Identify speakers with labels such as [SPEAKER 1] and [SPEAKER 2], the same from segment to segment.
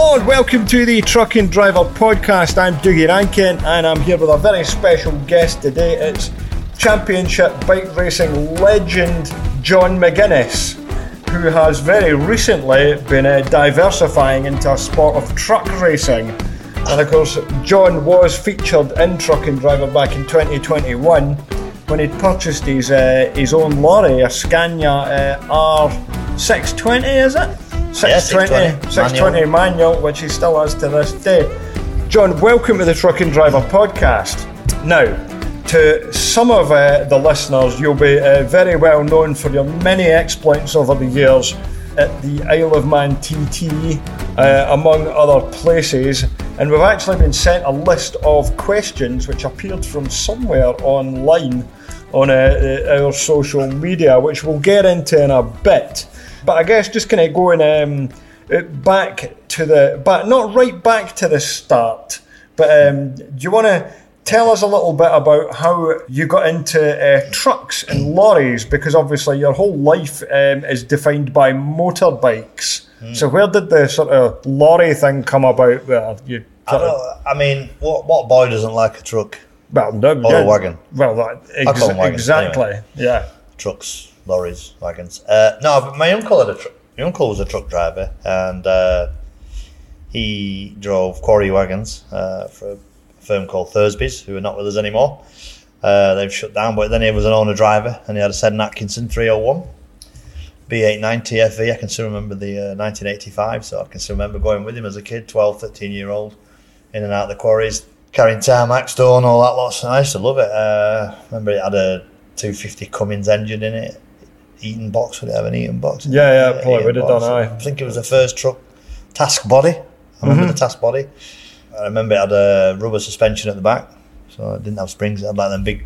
[SPEAKER 1] Hello and welcome to the Truck and Driver Podcast. I'm Dougie Rankine and I'm here with a very special guest today. It's Championship bike racing legend John McGuinness, who has very recently been uh, diversifying into a sport of truck racing. And of course, John was featured in Truck and Driver back in 2021 when he'd purchased his uh, his own lorry, a Scania uh, R620, is it? 620, 620 manual. manual, which he still has to this day. John, welcome to the Truck and Driver podcast. Now, to some of uh, the listeners, you'll be uh, very well known for your many exploits over the years at the Isle of Man TT, uh, among other places. And we've actually been sent a list of questions which appeared from somewhere online on uh, uh, our social media, which we'll get into in a bit. But I guess just kind of going um, uh, back to the, but not right back to the start. But um, do you want to tell us a little bit about how you got into uh, trucks and lorries? Because obviously your whole life um, is defined by motorbikes. Mm. So where did the sort of lorry thing come about? Well, you.
[SPEAKER 2] I, I mean, what what boy doesn't like a truck?
[SPEAKER 1] Well, no,
[SPEAKER 2] or yeah, a wagon.
[SPEAKER 1] Well, that, ex- wagons, exactly. Anyway. Yeah.
[SPEAKER 2] Trucks, lorries, wagons. Uh, no, but my uncle had a tr- my uncle was a truck driver, and uh, he drove quarry wagons uh, for a firm called Thursby's, who are not with us anymore. Uh, they've shut down, but then he was an owner driver, and he had a Seddon Atkinson 301. B890 FV, I can still remember the 1985, uh, so I can still remember going with him as a kid, 12, 13 year old, in and out of the quarries, carrying tarmac, stone, all that lot. I used to love it. Uh, remember it had a 250 Cummins engine in it, Eaton box. Would it have an Eaton box?
[SPEAKER 1] Yeah, yeah, probably would have done. I.
[SPEAKER 2] I think it was the first truck, Task body. I remember mm-hmm. the Task body. I remember it had a rubber suspension at the back, so it didn't have springs. It had like them big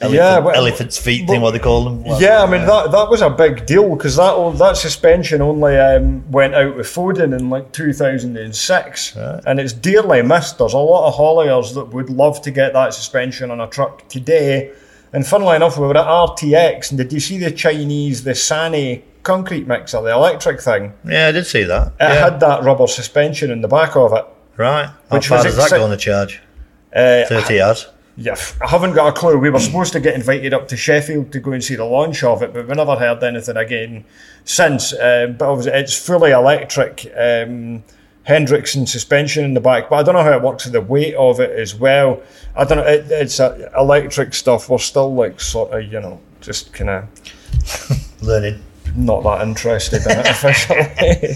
[SPEAKER 2] Elephant, yeah, well, elephant's feet thing, what they call them.
[SPEAKER 1] Like, yeah, I mean that that was a big deal because that that suspension only um, went out with Foden in like 2006, right. and it's dearly missed. There's a lot of hauliers that would love to get that suspension on a truck today. And funnily enough, we were at RTX, and did you see the Chinese, the Sany concrete mixer, the electric thing?
[SPEAKER 2] Yeah, I did see that. It
[SPEAKER 1] yeah. had that rubber suspension in the back of it.
[SPEAKER 2] Right. How which far was does exci- that go on the charge? Uh, 30 yards.
[SPEAKER 1] Yeah, I haven't got a clue. We were supposed to get invited up to Sheffield to go and see the launch of it, but we never heard anything again since. Um, but obviously, it's fully electric um, Hendrickson suspension in the back, but I don't know how it works with the weight of it as well. I don't know. It, it's uh, electric stuff. We're still like sort of, you know, just kind of
[SPEAKER 2] learning.
[SPEAKER 1] Not that interested in it officially.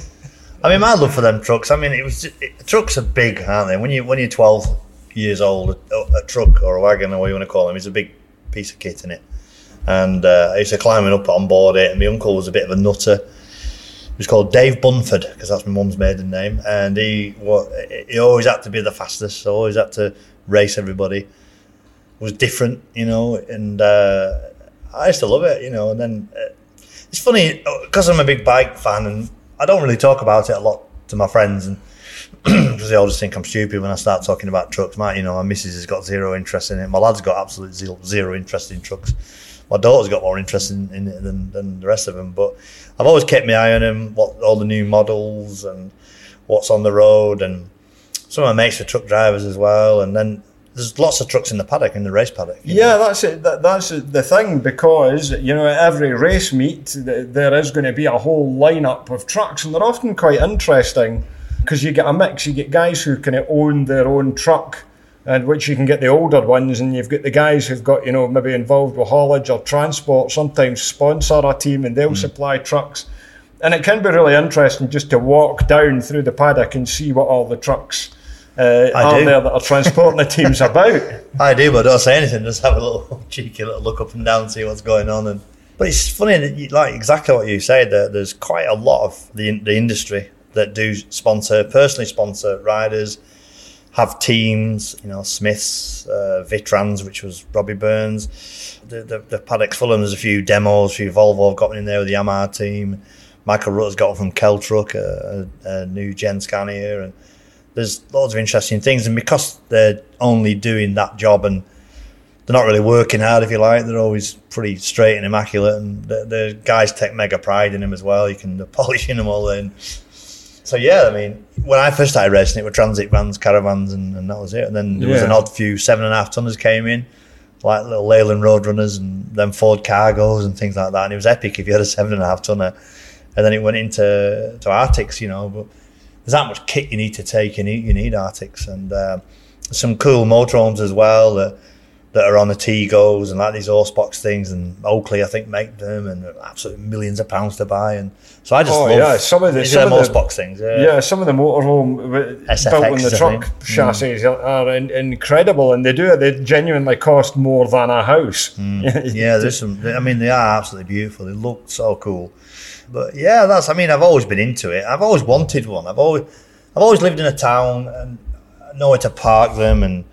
[SPEAKER 2] I mean, my love for them trucks. I mean, it was it, trucks are big, aren't they? When you when you're 12 years old, a, a, truck or a wagon or what you want to call them is a big piece of kit in it. And uh, I used to climbing up on board it, and my uncle was a bit of a nutter. He was called Dave Bunford because that's my mum's maiden name, and he he always had to be the fastest, always had to race everybody. It was different, you know, and uh, I used to love it, you know. And then uh, it's funny because I'm a big bike fan, and I don't really talk about it a lot to my friends, and because they all just think I'm stupid when I start talking about trucks. My, you know, my missus has got zero interest in it. My lad's got absolute zero, interest in trucks. My daughter's got more interest in, in it than, than the rest of them. But I've always kept my eye on them, what all the new models and what's on the road, and some of my mates are truck drivers as well. And then there's lots of trucks in the paddock in the race paddock.
[SPEAKER 1] Yeah, know? that's it. That, that's the thing because you know at every race meet there is going to be a whole lineup of trucks, and they're often quite interesting because you get a mix. You get guys who kind of own their own truck, and which you can get the older ones, and you've got the guys who've got you know maybe involved with haulage or transport. Sometimes sponsor a team and they'll mm. supply trucks, and it can be really interesting just to walk down through the paddock and see what all the trucks. Uh, are do. there that are transporting the teams about?
[SPEAKER 2] I do, but don't say anything. Just have a little cheeky little look up and down, see what's going on, and but it's funny that you, like exactly what you said. That there's quite a lot of the the industry that do sponsor, personally sponsor riders, have teams, you know, Smiths, uh, Vitrans, which was Robbie Burns. The, the, the Paddock Fulham, there's a few demos, a few Volvo have got in there with the Yamaha team. Michael Rutter's got one from Keltruck, a, a, a new Gen Scania, and there's loads of interesting things. And because they're only doing that job and they're not really working hard, if you like. They're always pretty straight and immaculate, and the, the guys take mega pride in them as well. You can polish them all in so yeah, I mean, when I first started racing, it were transit vans, caravans, and, and that was it. And then there was an odd few seven and a half tonners came in, like little Leyland Roadrunners and then Ford Cargos and things like that. And it was epic if you had a seven and a half tonner. And then it went into to Arctics, you know. But there's that much kit you need to take. You need you need Arctics and uh, some cool motorhomes as well that that are on the Tigos and like these horse box things. And Oakley, I think, make them and absolutely millions of pounds to buy. And so I just
[SPEAKER 1] Oh,
[SPEAKER 2] love
[SPEAKER 1] yeah, some of the- some of
[SPEAKER 2] horse box things. Yeah.
[SPEAKER 1] Yeah, some of the motorhome w-
[SPEAKER 2] SFX,
[SPEAKER 1] built on the truck
[SPEAKER 2] think.
[SPEAKER 1] chassis are, are in, incredible, and they do it. They genuinely cost more than a house.
[SPEAKER 2] Mm. yeah, there's some. I mean, they are absolutely beautiful. They look so cool. But yeah, that's. I mean, I've always been into it. I've always wanted one. I've always, I've always lived in a town and know where to park them and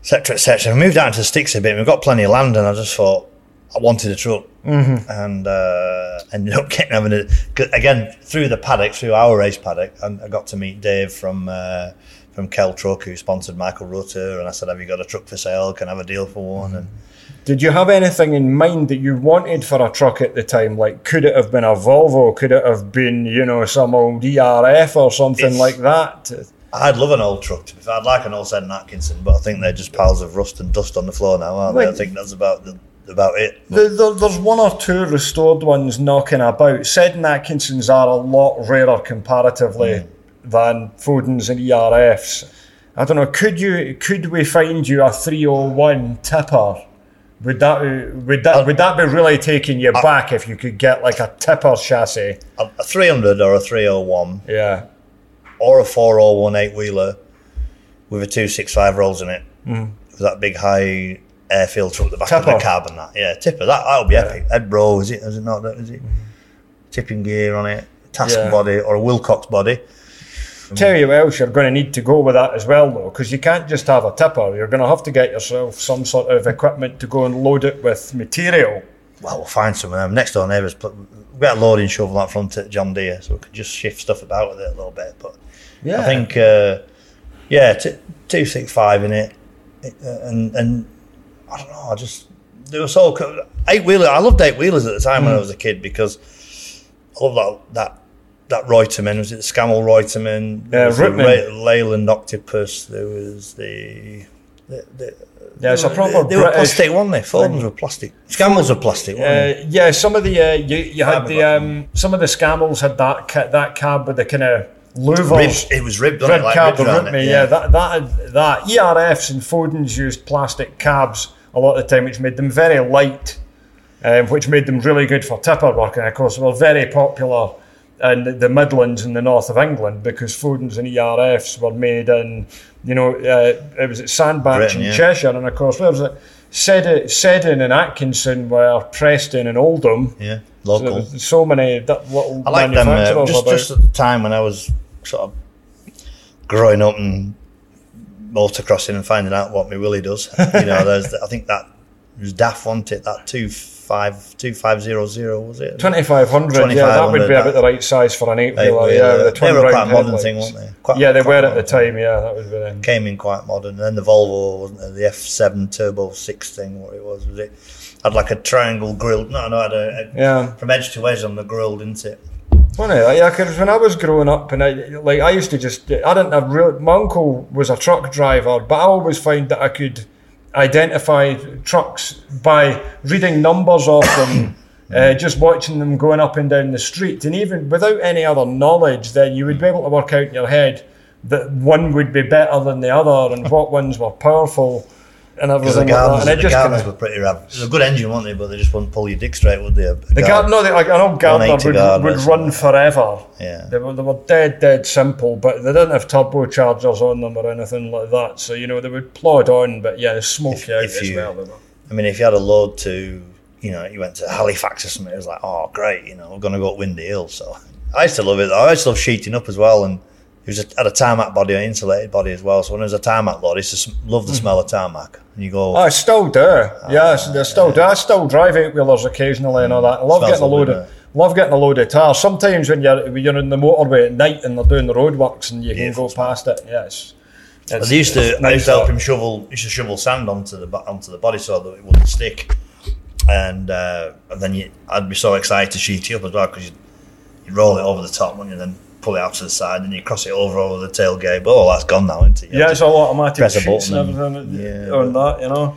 [SPEAKER 2] etc. etc. I moved out into the sticks a bit. and We've got plenty of land, and I just thought I wanted a truck, mm-hmm. and uh, ended up getting having it again through the paddock, through our race paddock, and I got to meet Dave from. Uh, from Keltruck, who sponsored Michael Rutter, and I said, "Have you got a truck for sale? Can I have a deal for one?" And
[SPEAKER 1] Did you have anything in mind that you wanted for a truck at the time? Like, could it have been a Volvo? Could it have been, you know, some old ERF or something
[SPEAKER 2] It's-
[SPEAKER 1] like that?
[SPEAKER 2] I'd love an old truck. To be fair. I'd like an old Seddon Atkinson, but I think they're just piles of rust and dust on the floor now, aren't they? I think that's about the, about it.
[SPEAKER 1] There, there, there's one or two restored ones knocking about. Seddon Atkinsons are a lot rarer comparatively hmm. than Fodens and ERFs. I don't know. Could you? Could we find you a 301 tipper? Would that would that would that be really taking you back if you could get like a tipper chassis?
[SPEAKER 2] A, a 300 or a 301
[SPEAKER 1] Yeah,
[SPEAKER 2] or a 401 eight wheeler with a 265 rolls in it, hmm. with that big high airfield truck at the back of the cab and that. Yeah, tipper. That that would be epic. Ed Bro, is it? Is it not? Is it? Hmm. Tipping gear on it, task
[SPEAKER 1] Yeah.
[SPEAKER 2] body or a Wilcox body.
[SPEAKER 1] Tell you what else you're going to need to go with that as well, though, because you can't just have a tipper. You're going to have to get yourself some sort of equipment to go and load it with material.
[SPEAKER 2] Well, we'll find some of them. Next door neighbours, put, we've got a loading shovel out front at John Deere, so we can just shift stuff about with it a little bit. But
[SPEAKER 1] Yeah,
[SPEAKER 2] I think, uh, yeah, t- two six five in it, uh, and and I don't know. I just they were so eight wheeler. I loved eight wheelers at the time
[SPEAKER 1] Mm.
[SPEAKER 2] when I was a kid because I love that that that Routeman. Was it the Scammell Routeman? There
[SPEAKER 1] Yeah,
[SPEAKER 2] Routeman. Leyland Octopus. There was the. the, the
[SPEAKER 1] Yeah, it's a proper
[SPEAKER 2] They, were
[SPEAKER 1] British-
[SPEAKER 2] plastic, weren't they? Were plastic. Scammells were plastic, weren't they?
[SPEAKER 1] Uh, yeah, some of the uh, you, you had the um, some of the Scammells had that ca- that cab with the kind of louvers.
[SPEAKER 2] Ribbed, it was ribbed, wasn't
[SPEAKER 1] Red
[SPEAKER 2] it? Like
[SPEAKER 1] cab
[SPEAKER 2] ribbed it,
[SPEAKER 1] me, yeah. that that had- that ERFs and Fodens used plastic cabs a lot of the time, which made them very light, um, which made them really good for tipper work, and of course they were very popular in the Midlands and the north of England because Fodens and ERFs were made in, you know, uh, it was at Sandbach in
[SPEAKER 2] yeah.
[SPEAKER 1] Cheshire, and of course where was it? Seddon, Seddon and Atkinson were Preston and Oldham.
[SPEAKER 2] Yeah,
[SPEAKER 1] So
[SPEAKER 2] local.
[SPEAKER 1] was so many that little
[SPEAKER 2] I like them. Uh, just, just at the time when I was sort of growing up and motocrossing and finding out what my Willie does. You know, I think that was Daft wanted that two five two five zero zero was it?
[SPEAKER 1] 2500, yeah, that would be
[SPEAKER 2] 2500,
[SPEAKER 1] about the right size for an eight wheeler, yeah, with a
[SPEAKER 2] they were quite modern thing, weren't they? Quite,
[SPEAKER 1] Yeah, they were at the time, yeah, that would was then.
[SPEAKER 2] Came in quite modern, and then the Volvo wasn't it? The F seven Turbo six thing. What it was was it? Had like a triangle grille. No, no, I had a, a
[SPEAKER 1] Yeah.
[SPEAKER 2] from edge to edge on the grill, didn't it?
[SPEAKER 1] Funny, yeah, because when I was growing up, and I like I used to just, I didn't have real. My uncle was a truck driver, but I always find that I could identify trucks by reading numbers off them, uh, just watching them going up and down the street, and even without any other knowledge, then you would be able to work out in your head that one would be better than the other, and what ones were powerful, and
[SPEAKER 2] Because the
[SPEAKER 1] everything like
[SPEAKER 2] the
[SPEAKER 1] just
[SPEAKER 2] Gardners
[SPEAKER 1] kinda,
[SPEAKER 2] were pretty. It was a good engine, weren't they? But they just wouldn't pull your dick straight, would they? A
[SPEAKER 1] The
[SPEAKER 2] Gard,
[SPEAKER 1] no, they, like, an old Gardner would, would run forever.
[SPEAKER 2] Yeah.
[SPEAKER 1] They were, they were dead, dead simple, but they didn't have turbochargers on them or anything like that. So, you know, they would plod on, but yeah, smoke
[SPEAKER 2] If-
[SPEAKER 1] you out as
[SPEAKER 2] you-
[SPEAKER 1] well.
[SPEAKER 2] I mean, if you had a load to, you know, you went to Halifax or something, it was like, oh, great, you know, we're going to go up Windy Hill. So I used to love it. I used to love sheeting up as well. And it was a, had a tarmac body, an insulated body as well. So when there was a tarmac load, I used to sm- love the hmm. smell of tarmac. And you go,
[SPEAKER 1] Oh, I still do. yes, they still do. I still drive eight wheelers occasionally and all that. I love getting a load of love getting a load of tar. Sometimes when you're when you're in the motorway at night and they're doing the roadworks and you can go past it. Yes.
[SPEAKER 2] I used to, I used to help him shovel, used to shovel sand onto the onto the body so that it wouldn't stick, and, uh, and then you, I'd be so excited to sheet you up as well because you'd, you'd roll it over the top, wouldn't you? Then pull it out to the side, and you cross it over over the tailgate. But oh, that's gone now, isn't it? You
[SPEAKER 1] Yeah, it's
[SPEAKER 2] to-
[SPEAKER 1] all automatic
[SPEAKER 2] press a
[SPEAKER 1] sheets and
[SPEAKER 2] button
[SPEAKER 1] everything
[SPEAKER 2] and- yeah,
[SPEAKER 1] on that, you know.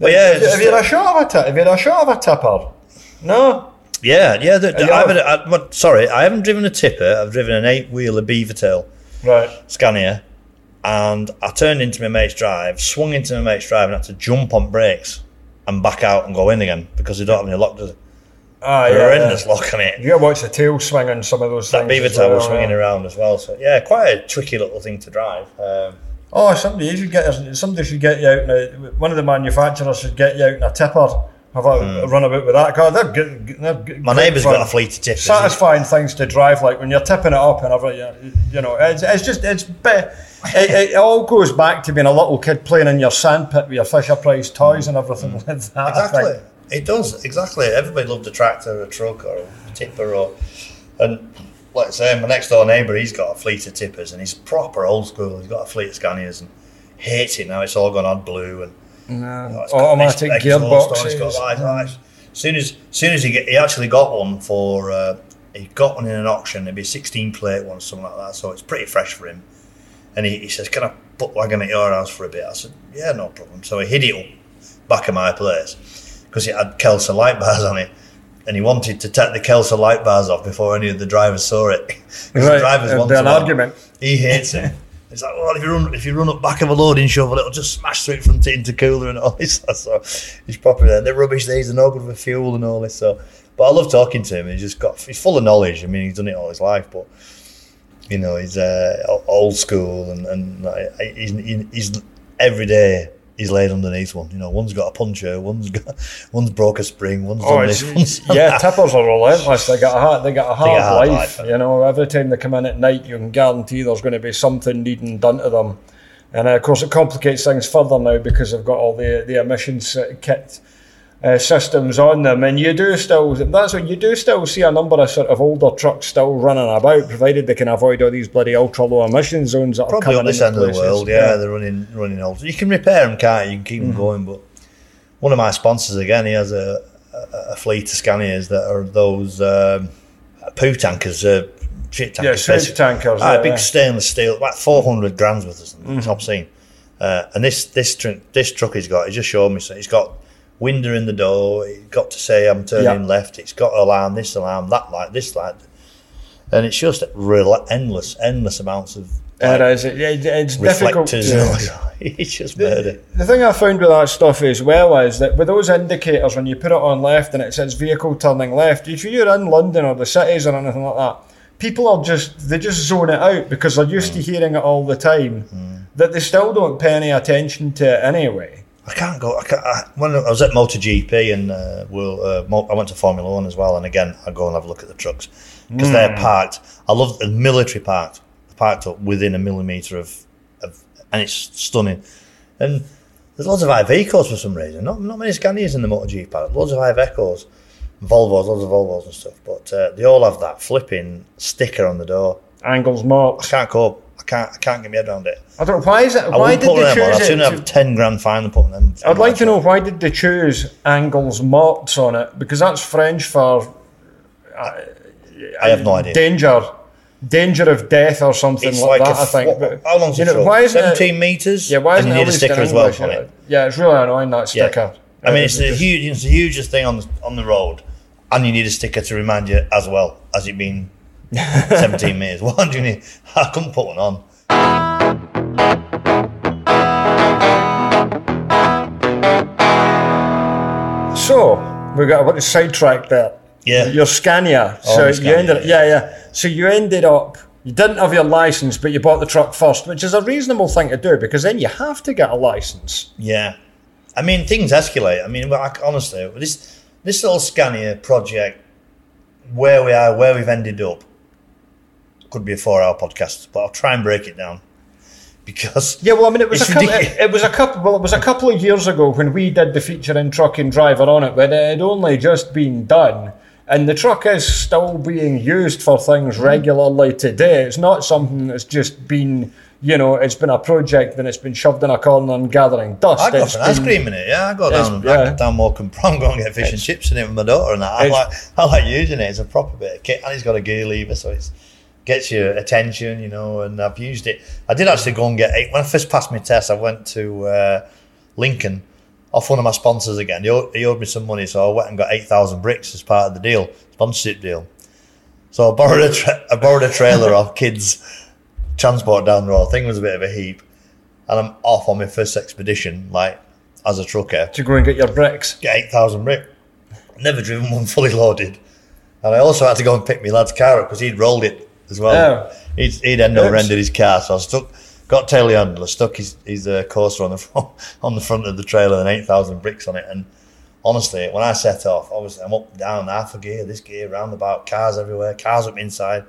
[SPEAKER 2] But yeah,
[SPEAKER 1] have,
[SPEAKER 2] it's
[SPEAKER 1] have you
[SPEAKER 2] just-
[SPEAKER 1] had a shot of a tip? Have you had a shot of a tipper? No.
[SPEAKER 2] yeah, yeah. The, the- I've had a- I- well, sorry, I haven't driven a tipper. I've driven an eight wheeler Beavertail
[SPEAKER 1] Right.
[SPEAKER 2] Scania, and I turned into my mate's drive, swung into my mate's drive, and had to jump on brakes and back out and go in again because they don't have any lock.
[SPEAKER 1] Ah, yeah.
[SPEAKER 2] Horrendous
[SPEAKER 1] yeah.
[SPEAKER 2] lock on it.
[SPEAKER 1] You gotta watch the tail swing on some of those
[SPEAKER 2] That beaver tail was
[SPEAKER 1] well,
[SPEAKER 2] swinging
[SPEAKER 1] yeah.
[SPEAKER 2] around as well. So yeah, quite a tricky little thing to drive. Um,
[SPEAKER 1] Oh, somebody should get somebody should get you out. In a, one of the manufacturers should get you out in a tipper. Have a run about with that car. They're good. They're good
[SPEAKER 2] my neighbour's got a fleet of tippers.
[SPEAKER 1] satisfying things to drive like when you're tipping it up and everything. you, know it's, it's just it's bit, it, it all goes back to being a little kid playing in your sandpit with your Fisher Price toys and everything like that.
[SPEAKER 2] Exactly. It does exactly. Everybody loved a tractor, a truck, or a tipper, or and like I say, my next door neighbour, he's got a fleet of tippers, and he's proper old school. He's got a fleet of Scanias, and hates it now. It's all gone on blue, and you know,
[SPEAKER 1] Automatic
[SPEAKER 2] ex- exhaust on, it's
[SPEAKER 1] gearboxes.
[SPEAKER 2] got. Soon as soon as he get, he actually got one for uh, he got one in an auction. It'd be a sixteen plate one, something like that. So it's pretty fresh for him. And he, he says, "Can I put wagon at your house for a bit?" I said, "Yeah, no problem." So he hid it up back of my place because it had Kelsa light bars on it, and he wanted to take the Kelsa light bars off before any of the drivers saw it. 'Cause the
[SPEAKER 1] Right,
[SPEAKER 2] drivers want
[SPEAKER 1] be
[SPEAKER 2] to
[SPEAKER 1] an argument.
[SPEAKER 2] He hates it. It's like, well, if you run if you run up back of a loading shovel, it'll just smash through it from the intercooler and all this. So he's proper there. The rubbish days are no good for fuel and all this. So, but I love talking to him. He's just got he's full of knowledge. I mean, he's done it all his life, but you know, he's uh, old school and and he's, he's every day. He's laid underneath one. You know, one's got a puncher, one's got, one's broke a spring, one's
[SPEAKER 1] Oh,
[SPEAKER 2] done this, one's done
[SPEAKER 1] yeah,
[SPEAKER 2] that.
[SPEAKER 1] tippers are relentless. They got a hard, they got a hard,
[SPEAKER 2] hard
[SPEAKER 1] life.
[SPEAKER 2] life,
[SPEAKER 1] You know, every time they come in at night, you can guarantee there's going to be something needing done to them. And uh, of course, it complicates things further now because they've got all the the emissions uh, kit uh, systems on them, and you do still that's what you do still see a number of sort of older trucks still running about, provided they can avoid all these bloody ultra low emission zones that are
[SPEAKER 2] Probably
[SPEAKER 1] coming
[SPEAKER 2] up this end of the world, yeah, they're running running old. You can repair them, can't you? You can keep
[SPEAKER 1] Mm-hmm.
[SPEAKER 2] them going, but one of my sponsors again, he has a, a, a fleet of Scanias that are those um, poo tankers, uh, shit
[SPEAKER 1] Yeah,
[SPEAKER 2] tankers,
[SPEAKER 1] sewage tankers,
[SPEAKER 2] Ah,
[SPEAKER 1] yeah,
[SPEAKER 2] big
[SPEAKER 1] yeah.
[SPEAKER 2] stainless steel, about four hundred grams worth of something.
[SPEAKER 1] Mm-hmm.
[SPEAKER 2] It's obscene. Uh, and this this tr- this truck he's got, he just showed me. So he's got window in the door. He's got to say I'm turning
[SPEAKER 1] Yeah.
[SPEAKER 2] left. It's got alarm, this alarm, that light, this light, and it's just real endless, endless amounts of
[SPEAKER 1] It is. It, it- it's difficult.
[SPEAKER 2] reflectors. all. it's just murder.
[SPEAKER 1] The thing I found with that stuff as well is that with those indicators, when you put it on left and it says vehicle turning left, if you're in London or the cities or anything like that, people are just they just zone it out because they're used to mm. hearing it all the time. Mm. That they still don't pay any attention to it anyway.
[SPEAKER 2] I can't go. I can't, I, when I was at MotoGP and uh, we'll, uh, I went to Formula One as well, and again I go and have a look at the trucks because they're parked. I love the military parked, parked up within a millimetre of, of, and it's stunning. And there's loads of Ivecos for some reason. Not not many Scanias in the MotoGP park. Loads of Ivecos, Volvos, loads of Volvos and stuff. But uh, they all have that flipping sticker on the door.
[SPEAKER 1] Angles
[SPEAKER 2] I
[SPEAKER 1] marks.
[SPEAKER 2] can't cope. I can't. I can't get my head around it.
[SPEAKER 1] I don't. Why is it? Why did
[SPEAKER 2] put
[SPEAKER 1] they
[SPEAKER 2] on.
[SPEAKER 1] choose
[SPEAKER 2] I'd
[SPEAKER 1] it?
[SPEAKER 2] sooner
[SPEAKER 1] to-
[SPEAKER 2] have ten grand fine than putting them.
[SPEAKER 1] I'd like to know why did they choose angles morts on it because that's French for
[SPEAKER 2] I have no idea.
[SPEAKER 1] danger, danger of death or something
[SPEAKER 2] It's
[SPEAKER 1] like,
[SPEAKER 2] like,
[SPEAKER 1] that.
[SPEAKER 2] a,
[SPEAKER 1] I think.
[SPEAKER 2] what- how long's
[SPEAKER 1] you know, why isn't it-
[SPEAKER 2] 17 metres?
[SPEAKER 1] Yeah, why
[SPEAKER 2] and
[SPEAKER 1] isn't
[SPEAKER 2] you
[SPEAKER 1] it
[SPEAKER 2] need a sticker as well on
[SPEAKER 1] yeah.
[SPEAKER 2] it.
[SPEAKER 1] Yeah, it's really annoying that
[SPEAKER 2] Yeah.
[SPEAKER 1] sticker.
[SPEAKER 2] I mean,
[SPEAKER 1] Uh,
[SPEAKER 2] it's the huge, it's the hugest thing on the, on the road, and you need a sticker to remind you as well as it being 17 metres. Why do you need? I couldn't put one on.
[SPEAKER 1] So we got a bit sidetracked there.
[SPEAKER 2] Yeah.
[SPEAKER 1] Your Scania.
[SPEAKER 2] Oh,
[SPEAKER 1] so
[SPEAKER 2] the
[SPEAKER 1] you
[SPEAKER 2] Scania,
[SPEAKER 1] ended, yeah, yeah. So you ended up. You didn't have your license, but you bought the truck first, which is a reasonable thing to do because then you have to get a license.
[SPEAKER 2] Yeah, I mean things escalate. I mean, I, honestly, this this little Scania project, where we are, where we've ended up, could be a four-hour podcast, but I'll try and break it down because
[SPEAKER 1] Yeah, well, I mean, it was a couple. It, it was a couple. Well, it was a couple of years ago when we did the feature in Truck and Driver on it, but it had only just been done, and the truck is still being used for things
[SPEAKER 2] Mm.
[SPEAKER 1] regularly today. It's not something that's just been, you know, it's been a project and it's been shoved in a corner and gathering dust.
[SPEAKER 2] I got
[SPEAKER 1] It's
[SPEAKER 2] some ice cream in it. Yeah, I go
[SPEAKER 1] It's-
[SPEAKER 2] down,
[SPEAKER 1] yeah.
[SPEAKER 2] I down Morecambe Prom, go and get fish and chips in it with my daughter and that. I like, I like using it. It's a proper bit of kit, and it's got a gear lever, so it's gets your attention, you know. And I've used it. I did actually go and get eight. When I first passed my test, I went to uh, Lincoln off one of my sponsors again. He owed, he owed me some money, so I went and got 8,000 bricks as part of the deal, sponsorship deal. So I borrowed a, tra- I borrowed a trailer off kids' transport down the road. Thing was a bit of a heap. And I'm off on my first expedition, like as a trucker,
[SPEAKER 1] To go and get your bricks.
[SPEAKER 2] get 8,000 brick. Never driven one fully loaded. And I also had to go and pick my lad's car up because he'd rolled it as well.
[SPEAKER 1] Oh.
[SPEAKER 2] He'd, he'd end
[SPEAKER 1] Oops.
[SPEAKER 2] ended his car, so I stuck, got telehandler, stuck his, his uh, coaster on the front, on the front of the trailer and 8,000 bricks on it. And honestly, when I set off, obviously I'm up, down, half a gear, this gear, roundabout, cars everywhere, cars up inside.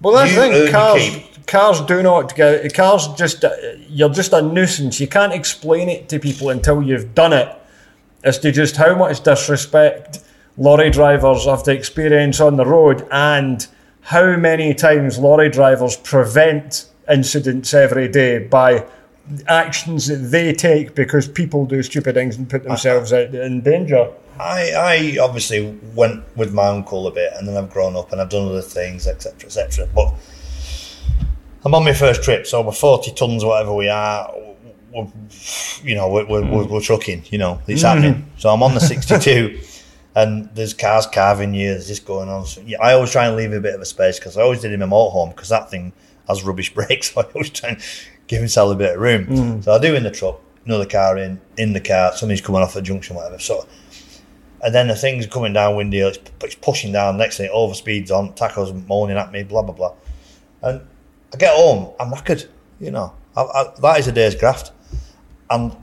[SPEAKER 1] Well, that's the thing. Cars, cars do not go. Cars just uh, you're just a nuisance. You can't explain it to people until you've done it. As to just how much disrespect lorry drivers have to experience on the road, and how many times lorry drivers prevent incidents every day by actions that they take because people do stupid things and put themselves out in danger.
[SPEAKER 2] I, I obviously went with my uncle a bit, and then I've grown up and I've done other things, etc., etc. But I'm on my first trip, so we're 40 tons, whatever we are. We're, you know, we're, we're, we're, we're trucking. You know, it's mm-hmm. happening. So I'm on the 62, and there's cars carving you. There's this going on. So yeah, I always try and leave a bit of a space because I always did in my motorhome because that thing has rubbish brakes. So I always try and give myself a bit of room. Mm. So I do in the truck, another car in, in the car. Somebody's coming off a junction, whatever. So and then the thing's coming down windy, it's, it's pushing down. Next thing, it overspeeds on, tackles moaning at me, blah blah blah. And I get home, I'm knackered. You know, I, I, that is a day's graft. And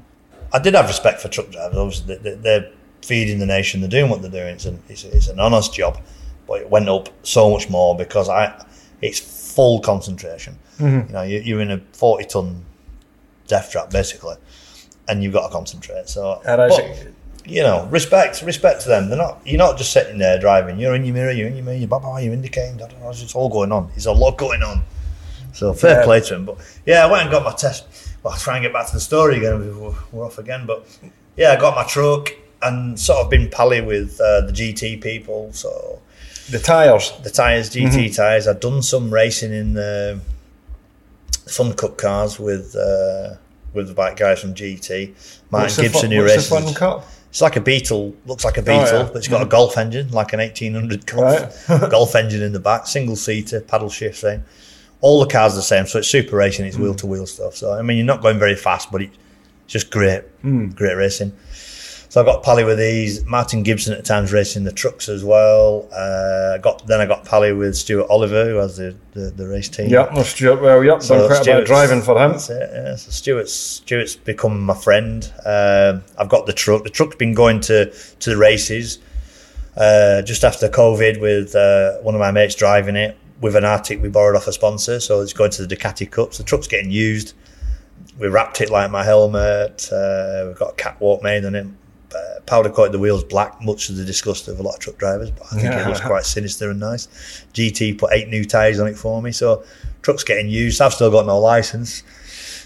[SPEAKER 2] I did have respect for truck drivers. Obviously, they, they, they're feeding the nation. They're doing what they're doing. It's an, it's, it's an honest job, but it went up so much more because I, it's full concentration. You know, you, you're in a forty ton death trap basically, and you've got to concentrate. So, but-
[SPEAKER 1] think-
[SPEAKER 2] you know, respect, respect to them. They're not. You're not just sitting there driving. You're in your mirror. You're in your mirror. You're blah, blah, you're indicating. Da, da, da, it's all going on. There's a lot going on. So fair
[SPEAKER 1] Yeah.
[SPEAKER 2] play to him. But yeah, I went and got my test. Well, I'll try and get back to the story again. We're off again. But yeah, I got my truck and sort of been pally with uh, the GT people. So
[SPEAKER 1] The tyres.
[SPEAKER 2] the tyres, GT tyres. I've done some racing in uh, Fun Cup cars with uh, with the bike guys from GT. Martin
[SPEAKER 1] What's the
[SPEAKER 2] Gibson,
[SPEAKER 1] fun-
[SPEAKER 2] who races.
[SPEAKER 1] the fun cup?
[SPEAKER 2] It's like a Beetle, looks like a Beetle,
[SPEAKER 1] yeah.
[SPEAKER 2] but it's got a Golf engine, like an 1800 Golf,
[SPEAKER 1] Right.
[SPEAKER 2] Golf engine in the back, single seater, paddle shift thing. All the cars are the same, so it's super racing, it's wheel to wheel stuff. So, I mean, you're not going very fast, but it's just great, great racing. So I got pally with these. Martin Gibson at time's racing the trucks as well. Uh, got then I got pally with Stuart Oliver, who has the, the, the race team.
[SPEAKER 1] Yeah, well, Stuart, well, yep,
[SPEAKER 2] So
[SPEAKER 1] done quite a bit of driving for him.
[SPEAKER 2] That's it, yeah. So Stuart's Stuart's become my friend. Um, I've got the truck. The truck's been going to to the races uh, just after COVID with uh, one of my mates driving it with an Arctic we borrowed off a sponsor. So it's going to the Ducati Cups. The truck's getting used. We wrapped it like my helmet. Uh, we've got a catwalk made on it. Uh, powder coated the wheels black, much to the disgust of a lot of truck drivers, but I think it looks quite sinister and nice. GT put eight new tyres on it for me, so truck's getting used. I've still got no license.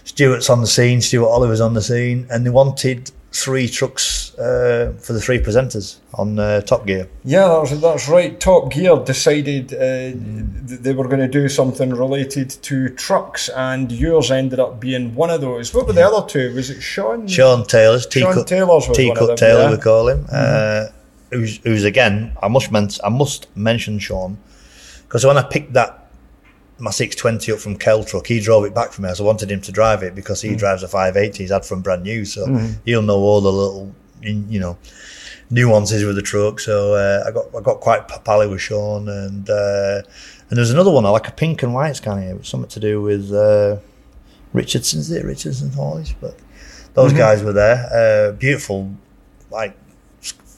[SPEAKER 2] Stuart's on the scene, Stuart Oliver's on the scene, and they wanted three trucks uh, for the three presenters on uh, Top Gear.
[SPEAKER 1] Yeah, that's, that's right. Top Gear decided uh, th- they were going to do something related to trucks, and yours ended up being one of those. What were the other two? Was it Sean?
[SPEAKER 2] Sean Taylor's T
[SPEAKER 1] Sean Taylor's was
[SPEAKER 2] T
[SPEAKER 1] one of them,
[SPEAKER 2] Cut Taylor
[SPEAKER 1] yeah.
[SPEAKER 2] we call him. Uh, who's, who's again? I must men- I must mention Sean because when I picked that my 620 up from Keltruck, he drove it back for me. as I wanted him to drive it because
[SPEAKER 1] Mm.
[SPEAKER 2] he drives a 580 he's had from brand new, so he'll know all the little you know nuances with the truck. So uh, I got I got quite pally with Sean, and uh, and there's another one I like a pink and white Scania, with something to do with uh, Richardson's it Richardson Hawley's, but those
[SPEAKER 1] Mm-hmm.
[SPEAKER 2] guys were there. Uh, beautiful, like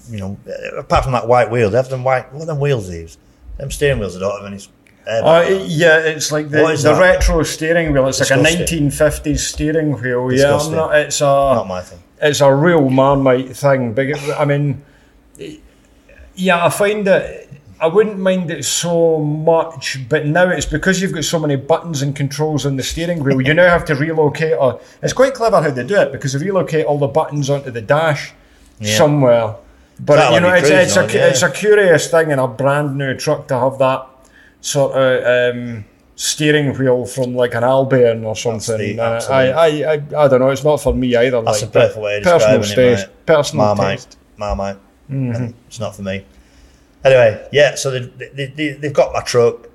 [SPEAKER 2] you know, apart from that white wheel, they have them white. What are them wheels these? Them steering wheels. I don't have any.
[SPEAKER 1] Uh, yeah, it's like the, the
[SPEAKER 2] that?
[SPEAKER 1] retro steering wheel. It's like a 1950s steering wheel. Yeah,
[SPEAKER 2] Disgusting.
[SPEAKER 1] I'm not, it's a
[SPEAKER 2] not my thing.
[SPEAKER 1] It's a real marmite thing. Big, I mean, yeah, I find that I wouldn't mind it so much, but now it's because you've got so many buttons and controls on the steering wheel. You now have to relocate. Or, it's quite clever how they do it because they relocate all the buttons onto the dash
[SPEAKER 2] Yeah.
[SPEAKER 1] somewhere. But
[SPEAKER 2] That'll
[SPEAKER 1] you know, it's, it's a
[SPEAKER 2] yeah.
[SPEAKER 1] it's a curious thing in a brand new truck to have that sort of um, steering wheel from like an Albion or something.
[SPEAKER 2] the-
[SPEAKER 1] Uh, I. I, I, I don't know. It's not for me either.
[SPEAKER 2] That's
[SPEAKER 1] like,
[SPEAKER 2] a perfect way of
[SPEAKER 1] personal
[SPEAKER 2] describing it, mate.
[SPEAKER 1] Personal
[SPEAKER 2] Marmite.
[SPEAKER 1] taste.
[SPEAKER 2] Marmite. And It's not for me. Anyway, yeah, so they, they, they, they've got my truck.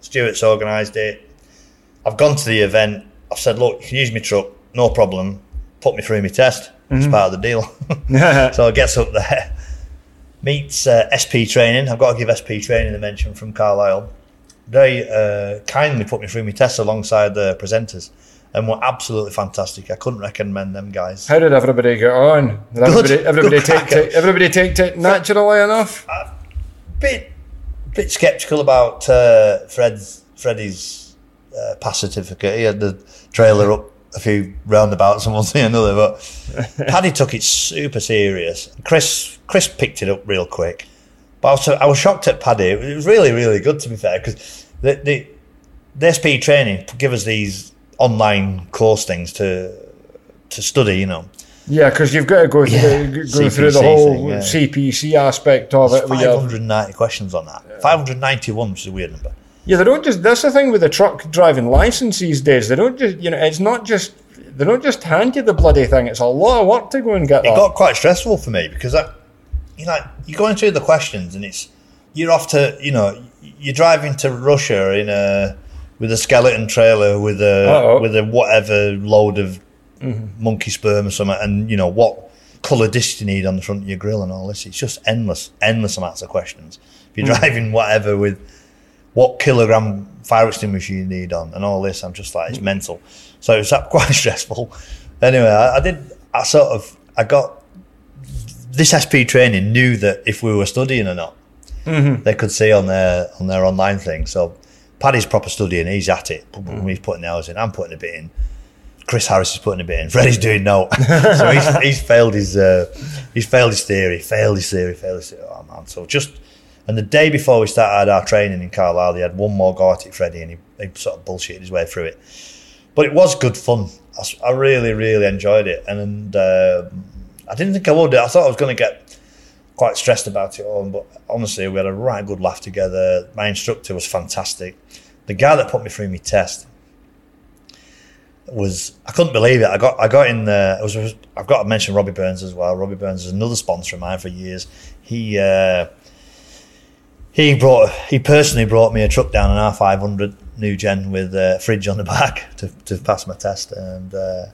[SPEAKER 2] Stuart's organised it. I've gone to the event. I've said, look, you can use my truck, no problem. Put me through my test. It's part of the deal. so I gets up there, meets uh, SP training. I've got to give SP training a mention from Carlisle. They uh, kindly put me through my tests alongside the presenters and were absolutely fantastic. I couldn't recommend them guys.
[SPEAKER 1] How did everybody get on? Did everybody, everybody
[SPEAKER 2] Good
[SPEAKER 1] take, take everybody take it naturally enough?
[SPEAKER 2] bit bit skeptical about uh, Fred's Freddie's uh, pass certificate. He had the trailer up a few roundabouts and one thing or another, but Paddy took it super serious. Chris Chris picked it up real quick, but I was, I was shocked at Paddy. It was really really good to be fair because the the the SP training give us these online course things to to study. You know,
[SPEAKER 1] Yeah, because you've got to go through,
[SPEAKER 2] Yeah,
[SPEAKER 1] go through the whole
[SPEAKER 2] thing, yeah.
[SPEAKER 1] CPC aspect of it. where you're-
[SPEAKER 2] 590 questions on that. 591, which is a weird number.
[SPEAKER 1] Yeah, they don't just. That's the thing with the truck driving license these days. They don't just. You know, it's not just. They don't just hand you the bloody thing. It's a lot of work to go and get
[SPEAKER 2] it
[SPEAKER 1] that.
[SPEAKER 2] got quite stressful for me because I, you know, you're going through the questions and it's you're off to you know you're driving to Russia in a with a skeleton trailer with a
[SPEAKER 1] Uh-oh.
[SPEAKER 2] with a whatever load of mm-hmm. monkey sperm or something and you know what color disc you need on the front of your grill and all this. It's just endless endless amounts of questions. If you're mm-hmm. driving whatever with what kilogram fire extinguisher you need on and all this i'm just like it's mm. mental. So it's quite stressful. Anyway I, I did i sort of i got this SP training knew that if we were studying or not, they could see on their on their online thing. So Paddy's proper studying; he's at it. He's putting the hours in. I'm putting a bit in. Chris Harris is putting a bit in. Freddie's doing no. so he's, he's failed his uh, he's failed his theory. Failed his theory. Failed his theory. Oh man! So just and the day before we started our training in Carlisle, he had one more go at it, Freddie, and he, he sort of bullshitted his way through it. But it was good fun. I really, really enjoyed it, and um I didn't think I would. I thought I was going to get quite stressed about it all, but honestly, we had a right good laugh together. My instructor was fantastic. The guy that put me through my test was I couldn't believe it. I got I got in there. It was, I've got to mention Robbie Burns as well. Robbie Burns is another sponsor of mine for years. He uh, he brought he personally brought me a truck down an R five hundred new gen with a fridge on the back to, to pass my test, and uh,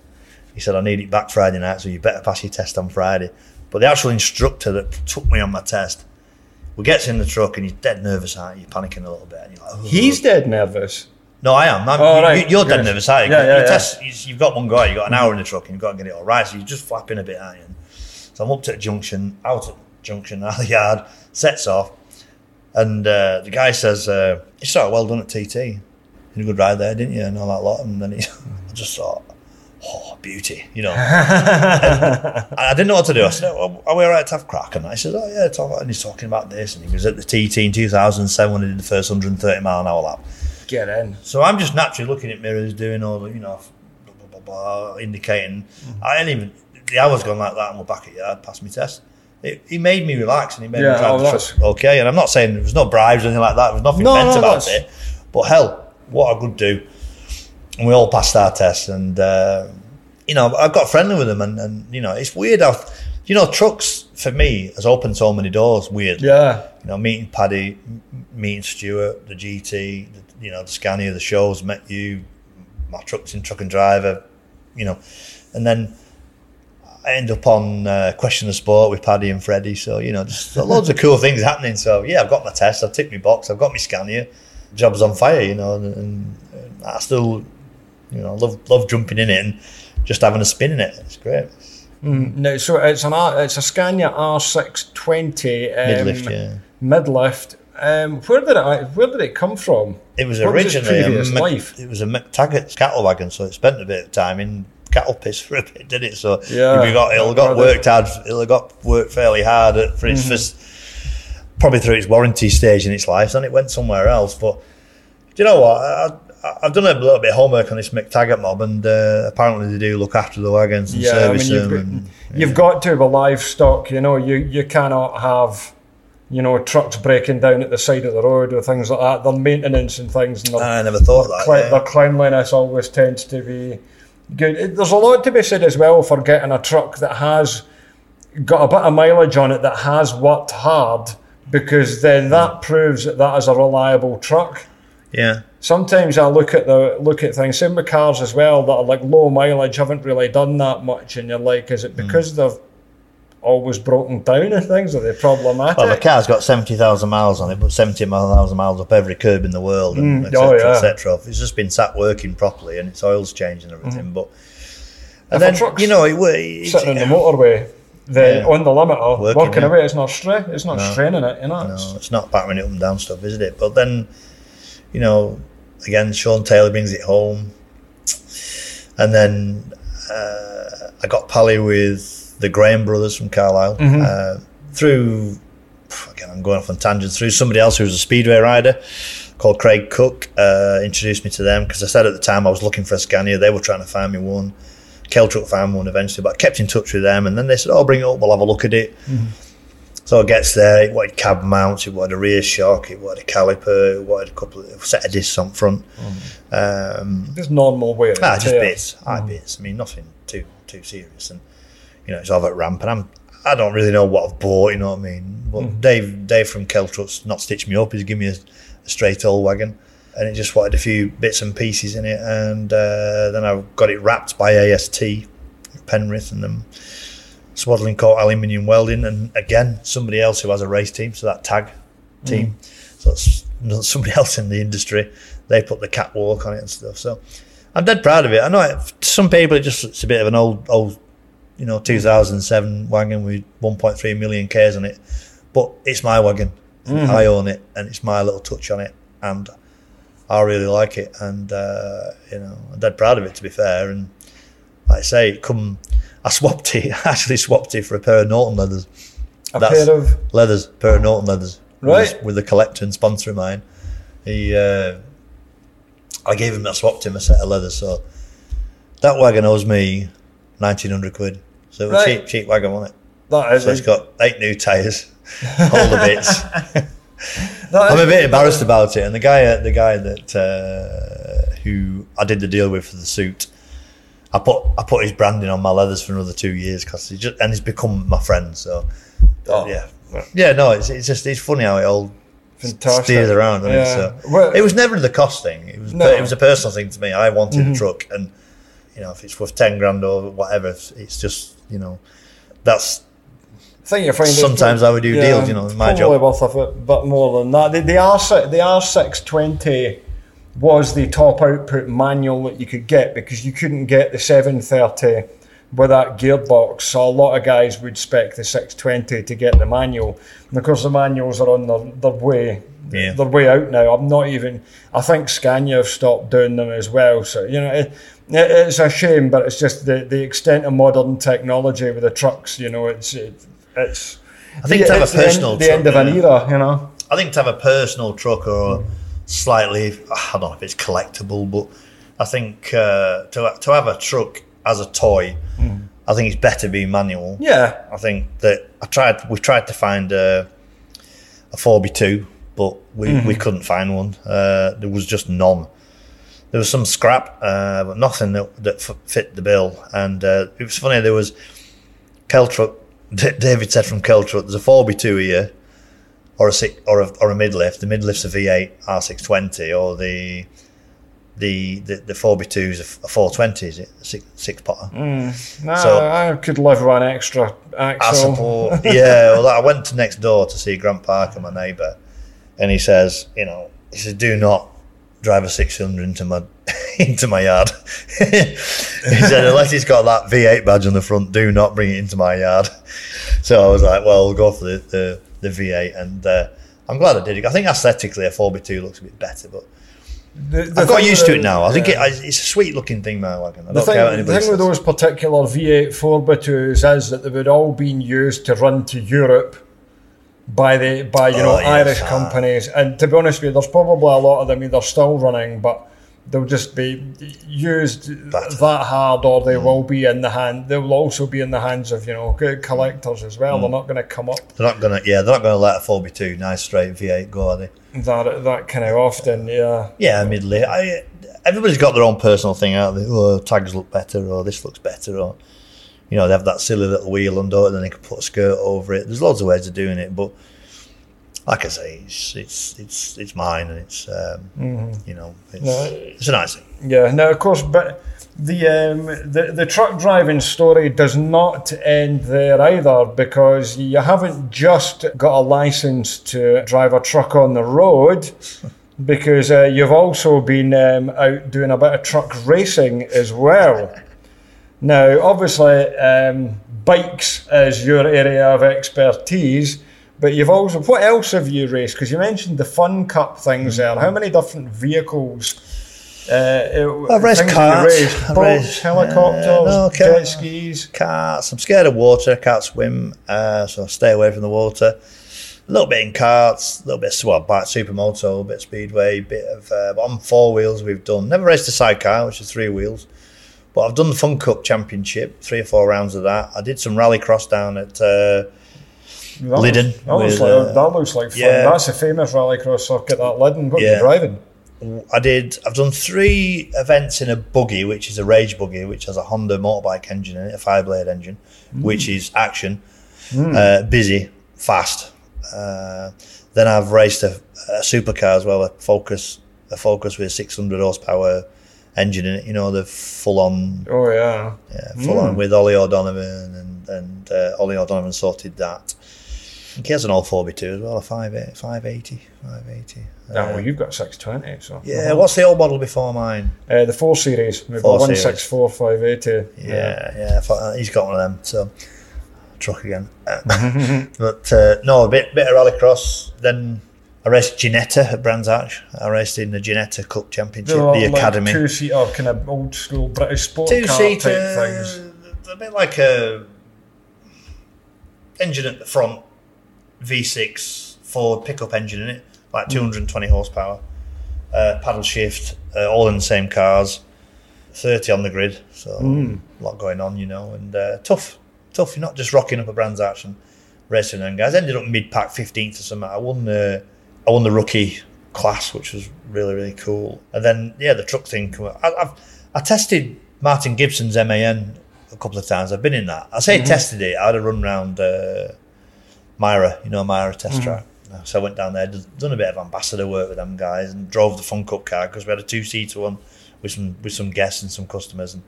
[SPEAKER 2] he said I need it back Friday night, so you better pass your test on Friday. But the actual instructor that took me on my test, we gets in the truck and he's dead nervous, aren't you? You're panicking a little bit, and you're like, "Oh."
[SPEAKER 1] He's dead nervous.
[SPEAKER 2] No, I am. I'm,
[SPEAKER 1] Oh,
[SPEAKER 2] you,
[SPEAKER 1] right.
[SPEAKER 2] You're dead
[SPEAKER 1] Yes.
[SPEAKER 2] nervous, aren't you?
[SPEAKER 1] Yeah, yeah, yeah.
[SPEAKER 2] test, you- you've got one guy, you've got an hour in the truck, and you've got to get it all right. So you're just flapping a bit, aren't you? So I'm up to a junction, out at junction, out of the yard, sets off, and uh, the guy says, uh, "You sort of well done at TT. You had a good ride there, didn't you?" And all that lot. And then he, I just thought, "Oh, beauty," you know. I didn't know what to do. I said, oh, "Are we all right to have crack?" And I said, "Oh yeah." Talk, and he's talking about this, and he was at the TT in 2007 when he did the first 130 mile an hour lap.
[SPEAKER 1] Get in.
[SPEAKER 2] So I'm just naturally looking at mirrors, doing all the, you know, blah, blah, blah, blah, indicating. Mm-hmm. I ain't even, the hour's gone like that and we're back at yard, passed my test. It, he made me relax and he made
[SPEAKER 1] Yeah,
[SPEAKER 2] me drive
[SPEAKER 1] oh,
[SPEAKER 2] the truck okay. And I'm not saying there was no bribes or anything like that. There was nothing
[SPEAKER 1] No,
[SPEAKER 2] meant
[SPEAKER 1] no,
[SPEAKER 2] about
[SPEAKER 1] that's-
[SPEAKER 2] it. But hell, what I could do. And we all passed our tests and, uh, you know, I got friendly with them and, and you know, it's weird how, you know, trucks for me has opened so many doors, weird
[SPEAKER 1] Yeah.
[SPEAKER 2] you know, meeting Paddy, meeting Stuart, the GT, the, you know, the Scania, the shows, met you, my truck's in truck and driver, you know, and then I end up on uh, Question of Sport with Paddy and Freddie. So, you know, just loads of cool things happening. So, yeah, I've got my test, I've ticked my box, I've got my Scania, job's on fire, you know, and, and I still, you know, love love jumping in it and just having a spin in it. It's great.
[SPEAKER 1] No, so it's an R, it's a Scania R620 um,
[SPEAKER 2] Midlift, yeah.
[SPEAKER 1] Midlift. Um, where did it where did it come from?
[SPEAKER 2] It was
[SPEAKER 1] What
[SPEAKER 2] originally
[SPEAKER 1] previous
[SPEAKER 2] a it was a McTaggart's cattle wagon, so it spent a bit of time in cattle piss for a bit, did it? So
[SPEAKER 1] Yeah.
[SPEAKER 2] we got it'll got worked hard, it'll got worked fairly hard at, for its
[SPEAKER 1] Mm-hmm.
[SPEAKER 2] first, probably through its warranty stage in its life. Then it went somewhere else. But do you know what? I, I, I've done a little bit of homework on this McTaggart mob, and uh, apparently they do look after the wagons and
[SPEAKER 1] Yeah, I mean
[SPEAKER 2] service
[SPEAKER 1] you've
[SPEAKER 2] them.
[SPEAKER 1] got,
[SPEAKER 2] and,
[SPEAKER 1] you've got to with livestock. You know, you you cannot have you know, trucks breaking down at the side of the road or things like that. Their maintenance and things, and their,
[SPEAKER 2] I never thought that.
[SPEAKER 1] cle-
[SPEAKER 2] yeah.
[SPEAKER 1] their cleanliness always tends to be good. There's a lot to be said as well for getting a truck that has got a bit of mileage on it that has worked hard, because then that proves that that is a reliable truck.
[SPEAKER 2] yeah.
[SPEAKER 1] Sometimes I look at the look at things, same with cars as well that are like low mileage, haven't really done that much, and you're like, is it
[SPEAKER 2] Hmm.
[SPEAKER 1] because they've always broken down and things? Are they problematic?
[SPEAKER 2] Well, the car's got 70,000 miles on it, but 70,000 miles up every curb in the world, and
[SPEAKER 1] Mm,
[SPEAKER 2] et
[SPEAKER 1] oh, yeah.
[SPEAKER 2] et. It's just been sat working properly, and its oil's changed and everything. But and then you know it, it,
[SPEAKER 1] sitting on the motorway, then
[SPEAKER 2] Yeah.
[SPEAKER 1] on the limiter,
[SPEAKER 2] Working,
[SPEAKER 1] working, away, it's not stra- it's not
[SPEAKER 2] No.
[SPEAKER 1] straining it, you know.
[SPEAKER 2] No,
[SPEAKER 1] It's-
[SPEAKER 2] it's not battering it up and down stuff, isn't it? But then, you know, again, Sean Taylor brings it home, and then uh, I got Pally with the Graham brothers from Carlisle
[SPEAKER 1] Mm-hmm.
[SPEAKER 2] uh, through. Again, I'm going off on tangents. Through somebody else who was a speedway rider called Craig Cook, uh, introduced me to them because I said at the time I was looking for a Scania. They were trying to find me one. Keltruck found one eventually, but I kept in touch with them, and then they said, "Oh, bring it up. We'll have a look at it." So it gets there, it wanted cab mounts, it wanted a rear shock, it wanted a caliper, it wanted a couple of set of discs on front. Um,
[SPEAKER 1] Just normal wear. and
[SPEAKER 2] ah, just bits, high bits. I mean, nothing too too serious. And you know, it's over at ramp, and I'm I don't really know what I've bought. You know what I mean? But Dave Dave from Keltruck's not stitched me up. He's given me a, a straight old wagon, and it just wanted a few bits and pieces in it. And uh, then I got it wrapped by AST Penrith, and then swaddling coat aluminium welding, and again somebody else who has a race team, so that tag team, so it's somebody else in the industry. They put the catwalk on it and stuff. So I'm dead proud of it. I know it, to some people it just it's a bit of an old old, you know, 2007 wagon with 1.3 million k's on it, but it's my wagon. I own it, and it's my little touch on it, and I really like it, and uh, you know, I'm dead proud of it. To be fair, and like I say, it come. I swapped it. I actually swapped it for a pair of Norton leathers.
[SPEAKER 1] A
[SPEAKER 2] That's-
[SPEAKER 1] pair of
[SPEAKER 2] Leathers, pair of Norton leathers.
[SPEAKER 1] Right.
[SPEAKER 2] With, with a collector and sponsor of mine. He, uh, I gave him, I swapped him a set of leathers. So that wagon owes me 1900 quid. So it was
[SPEAKER 1] Right.
[SPEAKER 2] cheap, cheap wagon, wasn't it?
[SPEAKER 1] that is
[SPEAKER 2] So it's got eight new tyres, all the bits. I'm a bit embarrassed about it. And the guy, the guy that uh, who I did the deal with for the suit, I put I put his branding on my leathers for another two years because he just and he's become my friend. So
[SPEAKER 1] Oh.
[SPEAKER 2] yeah, yeah. No, it's it's just it's funny how it all
[SPEAKER 1] Fantastic.
[SPEAKER 2] steers around. doesn't it?
[SPEAKER 1] Yeah.
[SPEAKER 2] So
[SPEAKER 1] Well-
[SPEAKER 2] it was never the cost thing. It was
[SPEAKER 1] No. Mm-hmm.
[SPEAKER 2] it was a personal thing to me. I wanted a truck, and you know if it's worth ten grand or whatever, it's- just you know that's
[SPEAKER 1] I think you find
[SPEAKER 2] Sometimes I would do deals, you know, my
[SPEAKER 1] probably
[SPEAKER 2] job.
[SPEAKER 1] worth a bit, bit more than that. The, the R the R six twenty was the top output manual that you could get because you couldn't get the seven thirty with that gearbox. So a lot of guys would spec the six twenty to get the manual. And of course, the manuals are on their, their way.
[SPEAKER 2] Yeah.
[SPEAKER 1] Their way out now. I'm not even. I think Scania have stopped doing them as well. So you know, it, it, it's a shame, but it's just the, the extent of modern technology with the trucks. You know, it's it, it's.
[SPEAKER 2] I think to have a
[SPEAKER 1] it's the end-
[SPEAKER 2] personal
[SPEAKER 1] the end,
[SPEAKER 2] truck,
[SPEAKER 1] of an
[SPEAKER 2] yeah.
[SPEAKER 1] era. You know.
[SPEAKER 2] I think to have a personal truck or hmm. Slightly, I don't know if it's collectible, but I think uh, to to have a truck as a toy, I think it's better being manual.
[SPEAKER 1] Yeah.
[SPEAKER 2] I think that I tried. We've tried to find a a four B two, but we, we couldn't find one. Uh, there was just none. There was some scrap, uh, but nothing that, that f- fit the bill. And uh, it was funny. There was Keltruck. D- David said from Keltruck, "There's a four B two here, or a six, or a or a mid lift. The mid lift's a V eight R six twenty, or the the the the four B two is a four twenty. Is it a six six potter? Hmm.
[SPEAKER 1] No,
[SPEAKER 2] So-
[SPEAKER 1] I could live with an extra
[SPEAKER 2] I
[SPEAKER 1] axle.
[SPEAKER 2] support. yeah, well, I went to next door to see Grant Parker, my neighbour, and he says, you know, he says, do not drive a 600 into my into my yard. he said, unless it's got that V8 badge on the front, do not bring it into my yard. So I was like, well, we'll go for the the, the V8, and uh, I'm glad I did it. I think aesthetically a 4x2 looks a bit better, but
[SPEAKER 1] The- the
[SPEAKER 2] I've got used to it now. I think it, it's a sweet looking thing, my wagon. I
[SPEAKER 1] The
[SPEAKER 2] don't
[SPEAKER 1] thing,
[SPEAKER 2] care
[SPEAKER 1] the thing with those particular V8 4x2s is that they would all been used to run to Europe by the by you know
[SPEAKER 2] Oh, yes,
[SPEAKER 1] Irish
[SPEAKER 2] ah.
[SPEAKER 1] companies. And to be honest with you, there's probably a lot of them either still running, but they'll just be used
[SPEAKER 2] Better.
[SPEAKER 1] that hard, or they mm. will be in the hand. They will also be in the hands of you know good collectors as well. They're mm. not going to come up
[SPEAKER 2] They're not gonna, yeah, they're not gonna let a 4x2 nice straight V8 go, are they?
[SPEAKER 1] that that kind of often. Yeah,
[SPEAKER 2] Yeah, admittedly, I everybody's got their own personal thing out there. Oh, tags look better, or this looks better, or you know they have that silly little wheel under it, and then they can put a skirt over it. There's loads of ways of doing it, but like I say, it's it's it's it's mine, and it's um, you know it's,
[SPEAKER 1] No.
[SPEAKER 2] it's a nice thing.
[SPEAKER 1] yeah. Now, of course, but the um, the the truck driving story does not end there either because you haven't just got a license to drive a truck on the road. Because uh, you've also been um, out doing a bit of truck racing as well. Now, obviously, um, bikes is your area of expertise, but you've also what else have you raced? Because you mentioned the Fun Cup things there. How many different vehicles? Uh,
[SPEAKER 2] I've raced karts.
[SPEAKER 1] Boats, helicopters,
[SPEAKER 2] uh, no,
[SPEAKER 1] jet skis.
[SPEAKER 2] Carts. I'm scared of water. I can't swim, uh, so I stay away from the water. A little bit in carts, a little bit of well, bike, supermoto, a bit of speedway, bit of uh, but on four wheels. We've done never raced a sidecar, which is three wheels. But I've done the Fun Cup Championship, three or four rounds of that. I did some rally cross down at uh,
[SPEAKER 1] That Looks, that, looks like,
[SPEAKER 2] uh,
[SPEAKER 1] that looks like fun.
[SPEAKER 2] yeah.
[SPEAKER 1] That's a famous rallycross circuit, that Lydden. What are you
[SPEAKER 2] Yeah.
[SPEAKER 1] driving?
[SPEAKER 2] I did. I've done three events in a buggy, which is a rage buggy, which has a Honda motorbike engine in it, a Fireblade engine, which is action, uh, busy, fast. Uh, then I've raced a, a supercar as well, a Focus, a Focus with a 600 horsepower engine in it. You know, the full on,
[SPEAKER 1] Oh, yeah.
[SPEAKER 2] yeah, full on with Ollie O'Donovan, and and uh, Ollie O'Donovan sorted that. He has an old 4x2 as well, a 580, 580, 580.
[SPEAKER 1] Ah, well, you've got 620, so.
[SPEAKER 2] Yeah, what's the old model before mine?
[SPEAKER 1] Uh, the 4 Series. We've
[SPEAKER 2] Four
[SPEAKER 1] got
[SPEAKER 2] Series.
[SPEAKER 1] 164, 580.
[SPEAKER 2] Yeah, yeah. Thought, uh, he's got one of them. So truck again. but uh, no, a bit bit of rallycross. Then I raced Ginetta at Brands Hatch. I raced in the Ginetta Cup Championship, the
[SPEAKER 1] like
[SPEAKER 2] Academy.
[SPEAKER 1] Two seater, kind of old school British sport
[SPEAKER 2] Two
[SPEAKER 1] car type
[SPEAKER 2] seater,
[SPEAKER 1] things.
[SPEAKER 2] a bit like a engine at the front, V6 Ford pickup engine in it, like 220 horsepower, uh, paddle shift, uh, all in the same cars, 30 on the grid, so a lot going on, you know, and uh, tough, tough. You're not just rocking up a Brands and racing them guys. ended up mid pack 15th or something. I won the, I won the rookie class, which was really really cool. And then yeah, the truck thing. I, I've I tested Martin Gibson's MAN a couple of times. I've been in that. I say tested it. I had a run round uh, MIRA, you know MIRA test track. Mm-hmm. Uh, so I went down there, done a bit of ambassador work with them guys, and drove the Fun Cup car because we had a two seater one with some with some guests and some customers, and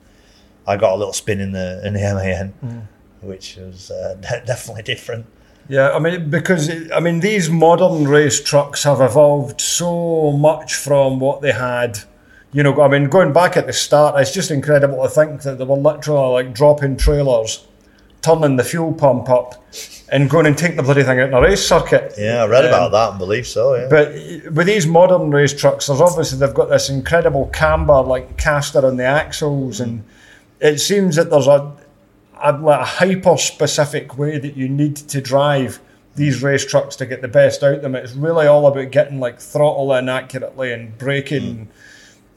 [SPEAKER 2] I got a little spin in the in the MAN, mm. which was uh, de- definitely different.
[SPEAKER 1] Yeah, I mean, because I mean, these modern race trucks have evolved so much from what they had. You know, I mean, going back at the start, it's just incredible to think that they were literally like dropping trailers, turning the fuel pump up, and going and taking the bloody thing out in a race circuit.
[SPEAKER 2] Yeah, I read
[SPEAKER 1] Um,
[SPEAKER 2] about that and believe so. Yeah,
[SPEAKER 1] But with these modern race trucks, there's obviously they've got this incredible camber like caster on the axles, and it seems that there's a a, like a hyper specific way that you need to drive these race trucks to get the best out of them. It's really all about getting like throttle in accurately and braking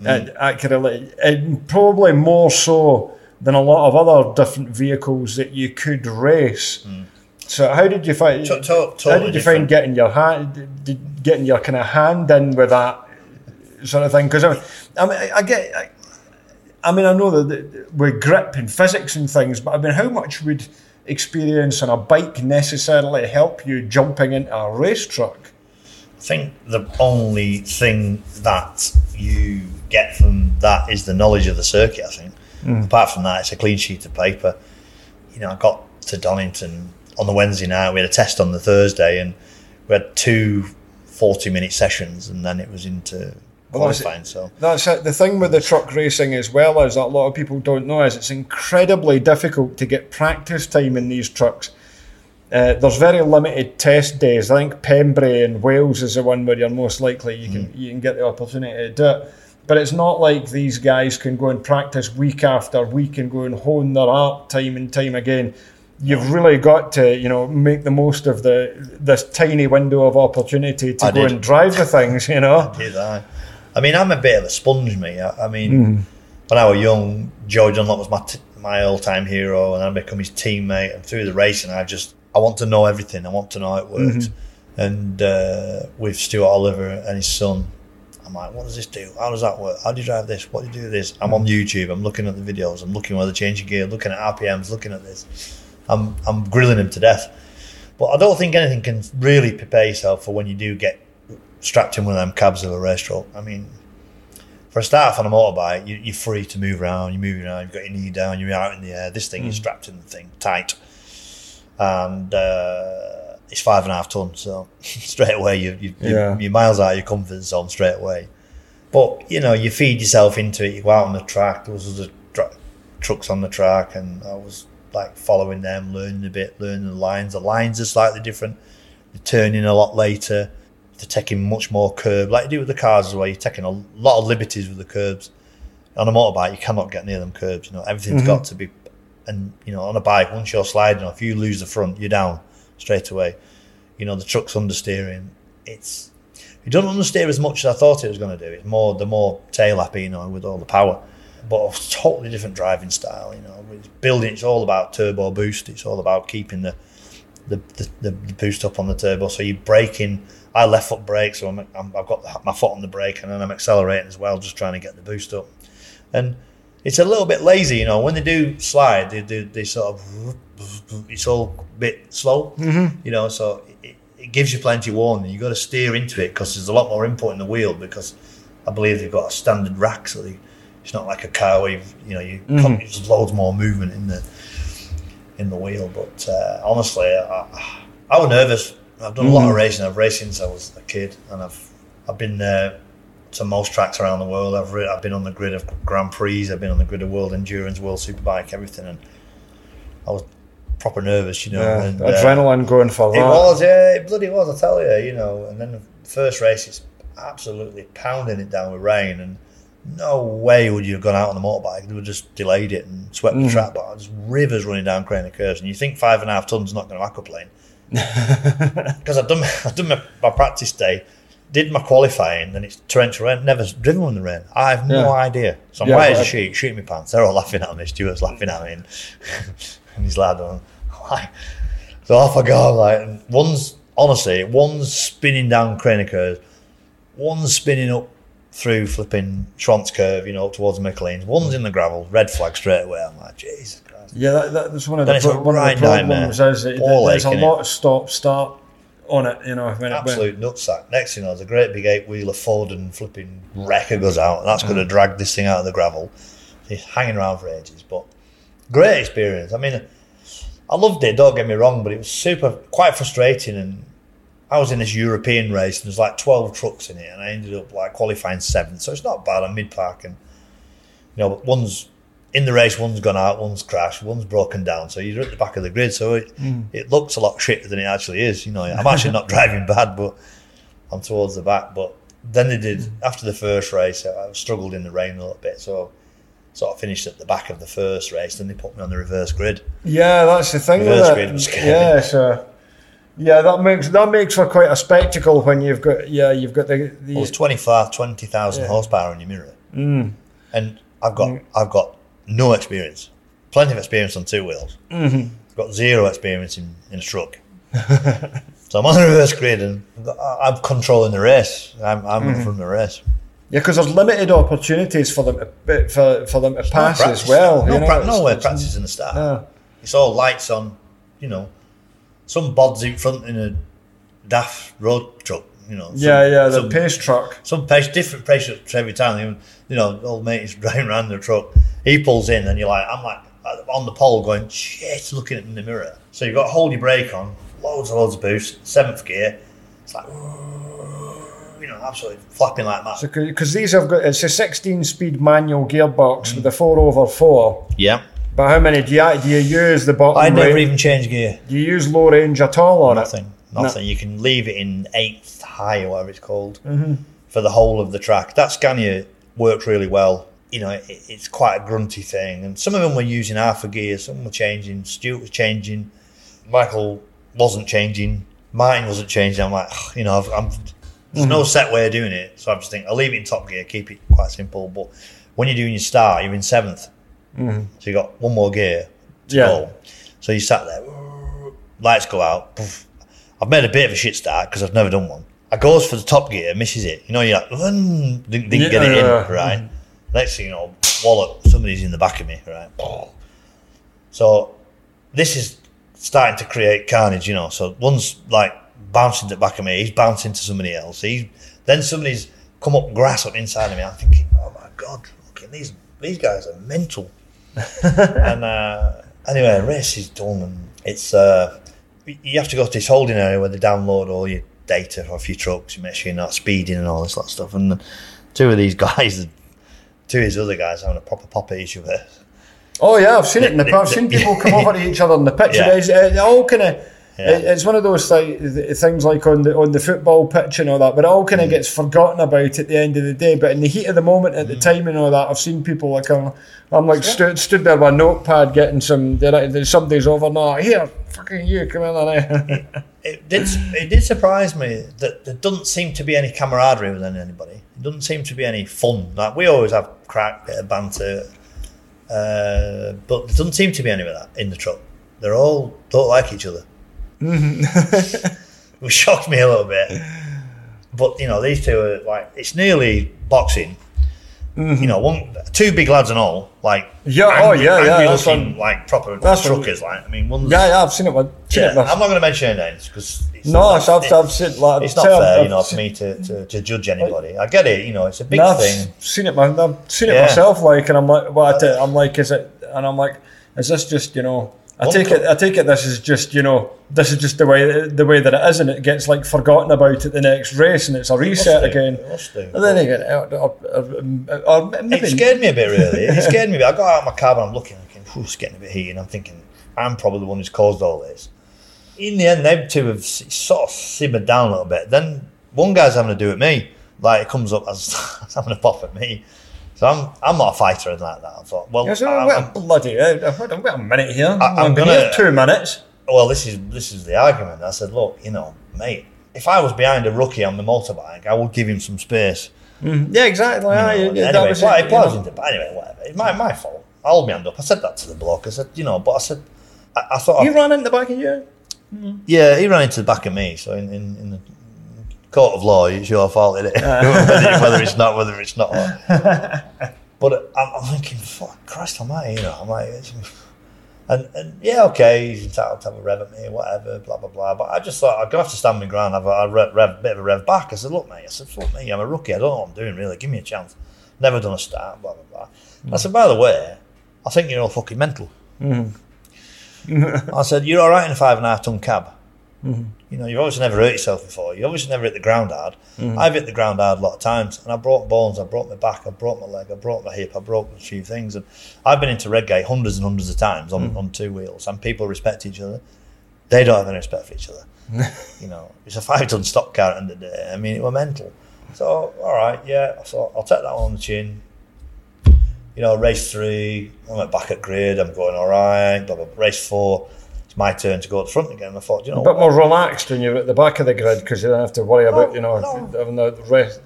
[SPEAKER 1] uh, accurately, and probably more so than a lot of other different vehicles that you could race. Hmm. So how did you find?
[SPEAKER 2] To- to-
[SPEAKER 1] how did you find getting your hand, getting your kind of hand in with that sort of thing? Because I mean, I, mean, I, get. I, I mean, I know that- that with grip and physics and things, but I mean, how much would experience on a bike necessarily help you jumping into a race truck?
[SPEAKER 2] I think the only thing that you get from that is the knowledge of the circuit. I think. Apart from that, it's a clean sheet of paper. You know, I got to Donington on the Wednesday night. We had a test on the Thursday, and we had two 40-minute sessions, and then it was into
[SPEAKER 1] Well,
[SPEAKER 2] qualifying. So
[SPEAKER 1] That's it. The thing with the truck racing as well is that a lot of people don't know is it's incredibly difficult to get practice time in these trucks. Uh, there's very limited test days. I think Pembrey in Wales is the one where you're most likely you can you can get the opportunity to do it. But it's not like these guys can go and practice week after week and go and hone their art time and time again. You've really got to, you know, make the most of the this tiny window of opportunity to
[SPEAKER 2] I
[SPEAKER 1] go
[SPEAKER 2] did.
[SPEAKER 1] and drive the things, you know.
[SPEAKER 2] I did I? I mean, I'm a bit of a sponge, me. I, I mean, when I was young, Joe Dunlop was my t- my all time hero, and I become his teammate. And through the racing, I just I want to know everything. I want to know how it works. And uh, with Stuart Oliver and his son, I'm like, what does this do? How does that work? How do you drive this? What do you do this? I'm on YouTube. I'm looking at the videos. I'm looking where they're changing gear. Looking at RPMs. Looking at this. I'm I'm grilling him to death. But I don't think anything can really prepare yourself for when you do get strapped in one of them cabs of a race truck. I mean, for a start off on a motorbike, you, you're free to move around. You're moving around. You've got your knee down. You're out in the air. This thing, you're strapped in the thing tight, and uh, it's five and a half ton. So straight away, you, you, you
[SPEAKER 1] Yeah.
[SPEAKER 2] you're miles out of your comfort zone straight away. But you know, you feed yourself into it. You go out on the track. There was other tra- trucks on the track, and I was like following them, learning a bit, learning the lines. The lines are slightly different. They're turning a lot later. They're taking much more curb, like you do with the cars as well. You're taking a lot of liberties with the curbs. On a motorbike, you cannot get near them curbs. You know, everything's mm-hmm. got to be. And you know, on a bike, once you're sliding off, you lose the front, you're down straight away. You know, the truck's understeering. It's it doesn't understeer as much as I thought it was going to do. It's more the more tail happy, you know, with all the power, but a totally different driving style. You know, with building. It's all about turbo boost. It's all about keeping the the, the, the boost up on the turbo. So you're braking. I left foot brake, so I'm, I'm, I've got my foot on the brake, and then I'm accelerating as well, just trying to get the boost up. And it's a little bit lazy, you know. When they do slide, they do they sort of it's all a bit slow, mm-hmm. you know. So it, it gives you plenty of warning. You got to steer into it because there's a lot more input in the wheel because I believe they've got a standard rack, so they, it's not like a car where you've, you know you there's loads more movement in the in the wheel. But uh, honestly, I, I was nervous. I've done a lot of racing. I've raced since I was a kid, and I've I've been uh, to most tracks around the world. I've re- I've been on the grid of Grand Prix. I've been on the grid of World Endurance, World Superbike, everything, and I was proper nervous, you know.
[SPEAKER 1] Yeah,
[SPEAKER 2] and, uh,
[SPEAKER 1] adrenaline going for that.
[SPEAKER 2] it was, yeah, it bloody was. I tell you, you know. And then the first race, it's absolutely pounding it down with rain, and no way would you have gone out on the motorbike. They would have just delayed it and swept
[SPEAKER 1] Mm.
[SPEAKER 2] the track, but there's rivers running down Craner curves, and you think five and a half tons not going to aquaplane because I've done I've done my, my practice day, did my qualifying, and it's torrential rain. Never driven in the rain. I have no
[SPEAKER 1] Yeah.
[SPEAKER 2] idea. So I'm
[SPEAKER 1] Yeah,
[SPEAKER 2] as a sheet, shooting my pants. They're all laughing at me. Stuart's laughing at me, and, and his lad. and like, so off I go. Like one's honestly, one's spinning down Craner curves, one's spinning up through flipping Schwantz curve, you know, up towards McLean's. One's in the gravel, red flag straight away. I'm like, Jesus Christ.
[SPEAKER 1] Yeah, that, that's one of
[SPEAKER 2] Then
[SPEAKER 1] the pro- one of the problems that there's a lot of stop start on it. You know, when it when,
[SPEAKER 2] Absolute nutsack. Next thing you know, there's a great big eight wheeler Ford and flipping wrecker goes out, and that's going to mm. drag this thing out of the gravel. It's hanging around for ages, but great experience. I mean, I loved it. Don't get me wrong, but it was super, quite frustrating. And I was in this European race, and there's like 12 trucks in it, and I ended up like qualifying seventh. So it's not bad. I'm mid park, and you know, but one's in the race, one's gone out, one's crashed, one's broken down. So you're at the back of the grid. So it, hmm. it looks a lot shitter than it actually is. You know, I'm actually not driving bad, but I'm towards the back. But then they did hmm. after the first race. I struggled in the rain a little bit, so sort of finished at the back of the first race. Then they put me on the reverse grid.
[SPEAKER 1] yeah, that's the thing
[SPEAKER 2] Reverse grid was scary.
[SPEAKER 1] Yeah, so uh, yeah, that makes that makes for quite a spectacle when you've got yeah you've got the, the
[SPEAKER 2] 25, 20,000
[SPEAKER 1] Yeah.
[SPEAKER 2] horsepower in your mirror, mm. and I've got hmm. I've got no experience. Plenty of experience on two wheels. Mm-hmm. Got zero experience in, in a truck. so I'm on the reverse grid and I'm controlling the race. I'm, I'm
[SPEAKER 1] Mm-hmm.
[SPEAKER 2] from the race.
[SPEAKER 1] yeah because there's limited opportunities for them to, for for them to pass
[SPEAKER 2] no
[SPEAKER 1] as well.
[SPEAKER 2] No,
[SPEAKER 1] you know,
[SPEAKER 2] pra-
[SPEAKER 1] it's-
[SPEAKER 2] no way
[SPEAKER 1] it's-
[SPEAKER 2] practice in the start.
[SPEAKER 1] no.
[SPEAKER 2] It's all lights on, you know. Some bods in front in a daft road truck, you know. some-
[SPEAKER 1] Yeah, yeah, the
[SPEAKER 2] some,
[SPEAKER 1] pace truck.
[SPEAKER 2] some pace, different pace trucks every time. You know, old mate is driving around the truck. He pulls in, and you're like, I'm like uh, on the pole going, shit, looking at in the mirror. So you've got to hold your brake on, loads and loads of boost, seventh gear. It's like, you know, absolutely flapping like that.
[SPEAKER 1] Because these have got it's a 16 speed manual gearbox mm. with a four over four.
[SPEAKER 2] yeah.
[SPEAKER 1] But how many do you do you use the bottom?
[SPEAKER 2] I never
[SPEAKER 1] range?
[SPEAKER 2] even change gear.
[SPEAKER 1] Do you use low range at all on it?
[SPEAKER 2] Nothing. Nothing. You can leave it in eighth high or whatever it's called mm-hmm. for the whole of the track. That Scania works really well. You know, it, it's quite a grunty thing. And some of them were using half a gear, some were changing. Stuart was changing. Michael wasn't changing. Martin wasn't changing. I'm like, you know, I've, I'm There's no mm-hmm. set way of doing it. So I'm just think I'll leave it in top gear, keep it quite simple. But when you're doing your start, you're in 7th mm-hmm. So you got one more gear to
[SPEAKER 1] Yeah.
[SPEAKER 2] go. So you sat there, lights go out. poof. I've made a bit of a shit start because I've never done one. I goes for the top gear, misses it. You know, you're like, "Mm," didn't, didn't get it
[SPEAKER 1] Yeah.
[SPEAKER 2] in, right? Next thing you know, wallop, somebody's in the back of me, right? So this is starting to create carnage, you know. So one's like bouncing to the back of me, he's bouncing to somebody else. He then somebody's come up grass up inside of me. I'm thinking, oh my god, fucking these these guys are mental. and uh, anyway, race is done, and it's uh, you have to go to this holding area where they download all your data off your trucks, you make sure you're not speeding and all this lot of stuff. And two of these guys, two of these other guys, having a proper pop at each other.
[SPEAKER 1] Oh yeah, I've seen it in the I've seen people come over to each other in the picture.
[SPEAKER 2] Yeah.
[SPEAKER 1] It all kind of.
[SPEAKER 2] Yeah.
[SPEAKER 1] It's one of those like, th- things like on the on the football pitch and all that, but it all
[SPEAKER 2] Mm.
[SPEAKER 1] kind of gets forgotten about at the end of the day. But in the heat of the moment, at the
[SPEAKER 2] Mm.
[SPEAKER 1] time and all that, I've seen people like I'm, I'm like stood, stood there with a notepad getting some. Somebody's over now. Here, fucking you, come in there.
[SPEAKER 2] it did it did surprise me that there doesn't seem to be any camaraderie within anybody. It doesn't seem to be any fun. Like we always have crack, bit of banter, uh, but there doesn't seem to be any of that in the truck. They're all don't like each other, Mm-hmm. which shocked me a little bit. But you know, these two are like it's nearly boxing. You know, one, two big lads and all, like
[SPEAKER 1] Yeah, oh, yeah, yeah,
[SPEAKER 2] angry
[SPEAKER 1] that's
[SPEAKER 2] looking,
[SPEAKER 1] what-
[SPEAKER 2] like proper
[SPEAKER 1] that's
[SPEAKER 2] truckers. Like I mean, one's
[SPEAKER 1] yeah, yeah, I've seen it. I've seen
[SPEAKER 2] yeah,
[SPEAKER 1] it.
[SPEAKER 2] I'm not going to mention names because
[SPEAKER 1] no, I've, I've, I've seen like
[SPEAKER 2] it's not fair,
[SPEAKER 1] I've
[SPEAKER 2] you know, for me to, to, to judge anybody. I get it, you know, it's a big
[SPEAKER 1] No, I've
[SPEAKER 2] thing.
[SPEAKER 1] seen it, man. I've seen it
[SPEAKER 2] Yeah.
[SPEAKER 1] myself, like, and I'm like, what? Uh, I'm like, is it? And I'm like, is this just, you know? I take it. I take it. This is just, you know, this is just the way the way that it is, and it gets like forgotten about at the next race, and it's a reset
[SPEAKER 2] do,
[SPEAKER 1] again.
[SPEAKER 2] it.
[SPEAKER 1] And then again, or, or, or, or
[SPEAKER 2] It scared me a bit, really. It scared me a bit. I got out of my car and I'm looking, thinking, "Phew, it's getting a bit heated. And I'm thinking, I'm probably the one who's caused all this. In the end, them two have sort of simmered down a little bit. Then one guy's having to do it me. Like, it comes up as, as having a pop at me. So I'm I'm not a fighter in like that. I thought, well,
[SPEAKER 1] Yeah, so
[SPEAKER 2] I'm- I'm-
[SPEAKER 1] bloody, uh, wait a- minute here.
[SPEAKER 2] I- I'm
[SPEAKER 1] I'm
[SPEAKER 2] gonna-
[SPEAKER 1] here two minutes.
[SPEAKER 2] well, this is this is the argument. I said, look, you know, mate, if I was behind a rookie on the motorbike, I would give him some space.
[SPEAKER 1] Yeah, exactly.
[SPEAKER 2] You
[SPEAKER 1] yeah,
[SPEAKER 2] know,
[SPEAKER 1] yeah,
[SPEAKER 2] anyway,
[SPEAKER 1] was it,
[SPEAKER 2] plows into, anyway, whatever. It's my, my fault. I hold my hand up. I said that to the bloke. I said, you know, but I said, I, I thought,
[SPEAKER 1] You ran into the back of you.
[SPEAKER 2] yeah, he ran into the back of me. So in, in, in the court of law, it's your fault, is it? whether, whether it's not, whether it's not. but I'm, I'm thinking, fuck, Christ Almighty, you know, I'm like, and, and yeah, okay, he's entitled to have a rev at me, whatever, blah blah blah. But I just thought I'm gonna have to stand my ground, have a, a rev, rev, bit of a rev back. I said, look, mate, I said, fuck me, I'm a rookie. I don't know what I'm doing really. Give me a chance. Never done a start, blah blah blah. I said, by the way, I think you're all fucking mental. Mm. I said, you're all right in a five and a half ton cab. Mm. You know, you've obviously never hurt yourself before. You obviously never hit the ground hard. Mm-hmm. I've hit the ground hard a lot of times, and I broke bones. I broke my back. I broke my leg. I broke my hip. I broke a few things, and I've been into Redgate hundreds and hundreds of times on, mm. on two wheels, and people respect each other. They don't have any respect for each other. you know, it's a five ton stock car at the end of the day. I mean, it were mental. So, all right, yeah. I thought I'll take that one on the chin. You know, race three, I'm back at grid. I'm going all right. Blah, blah. Race four, it's my turn to go at the front again. I thought, you know,
[SPEAKER 1] A bit more relaxed when you're at the back of the grid because you don't have to worry about, you know,
[SPEAKER 2] no.
[SPEAKER 1] having the rest.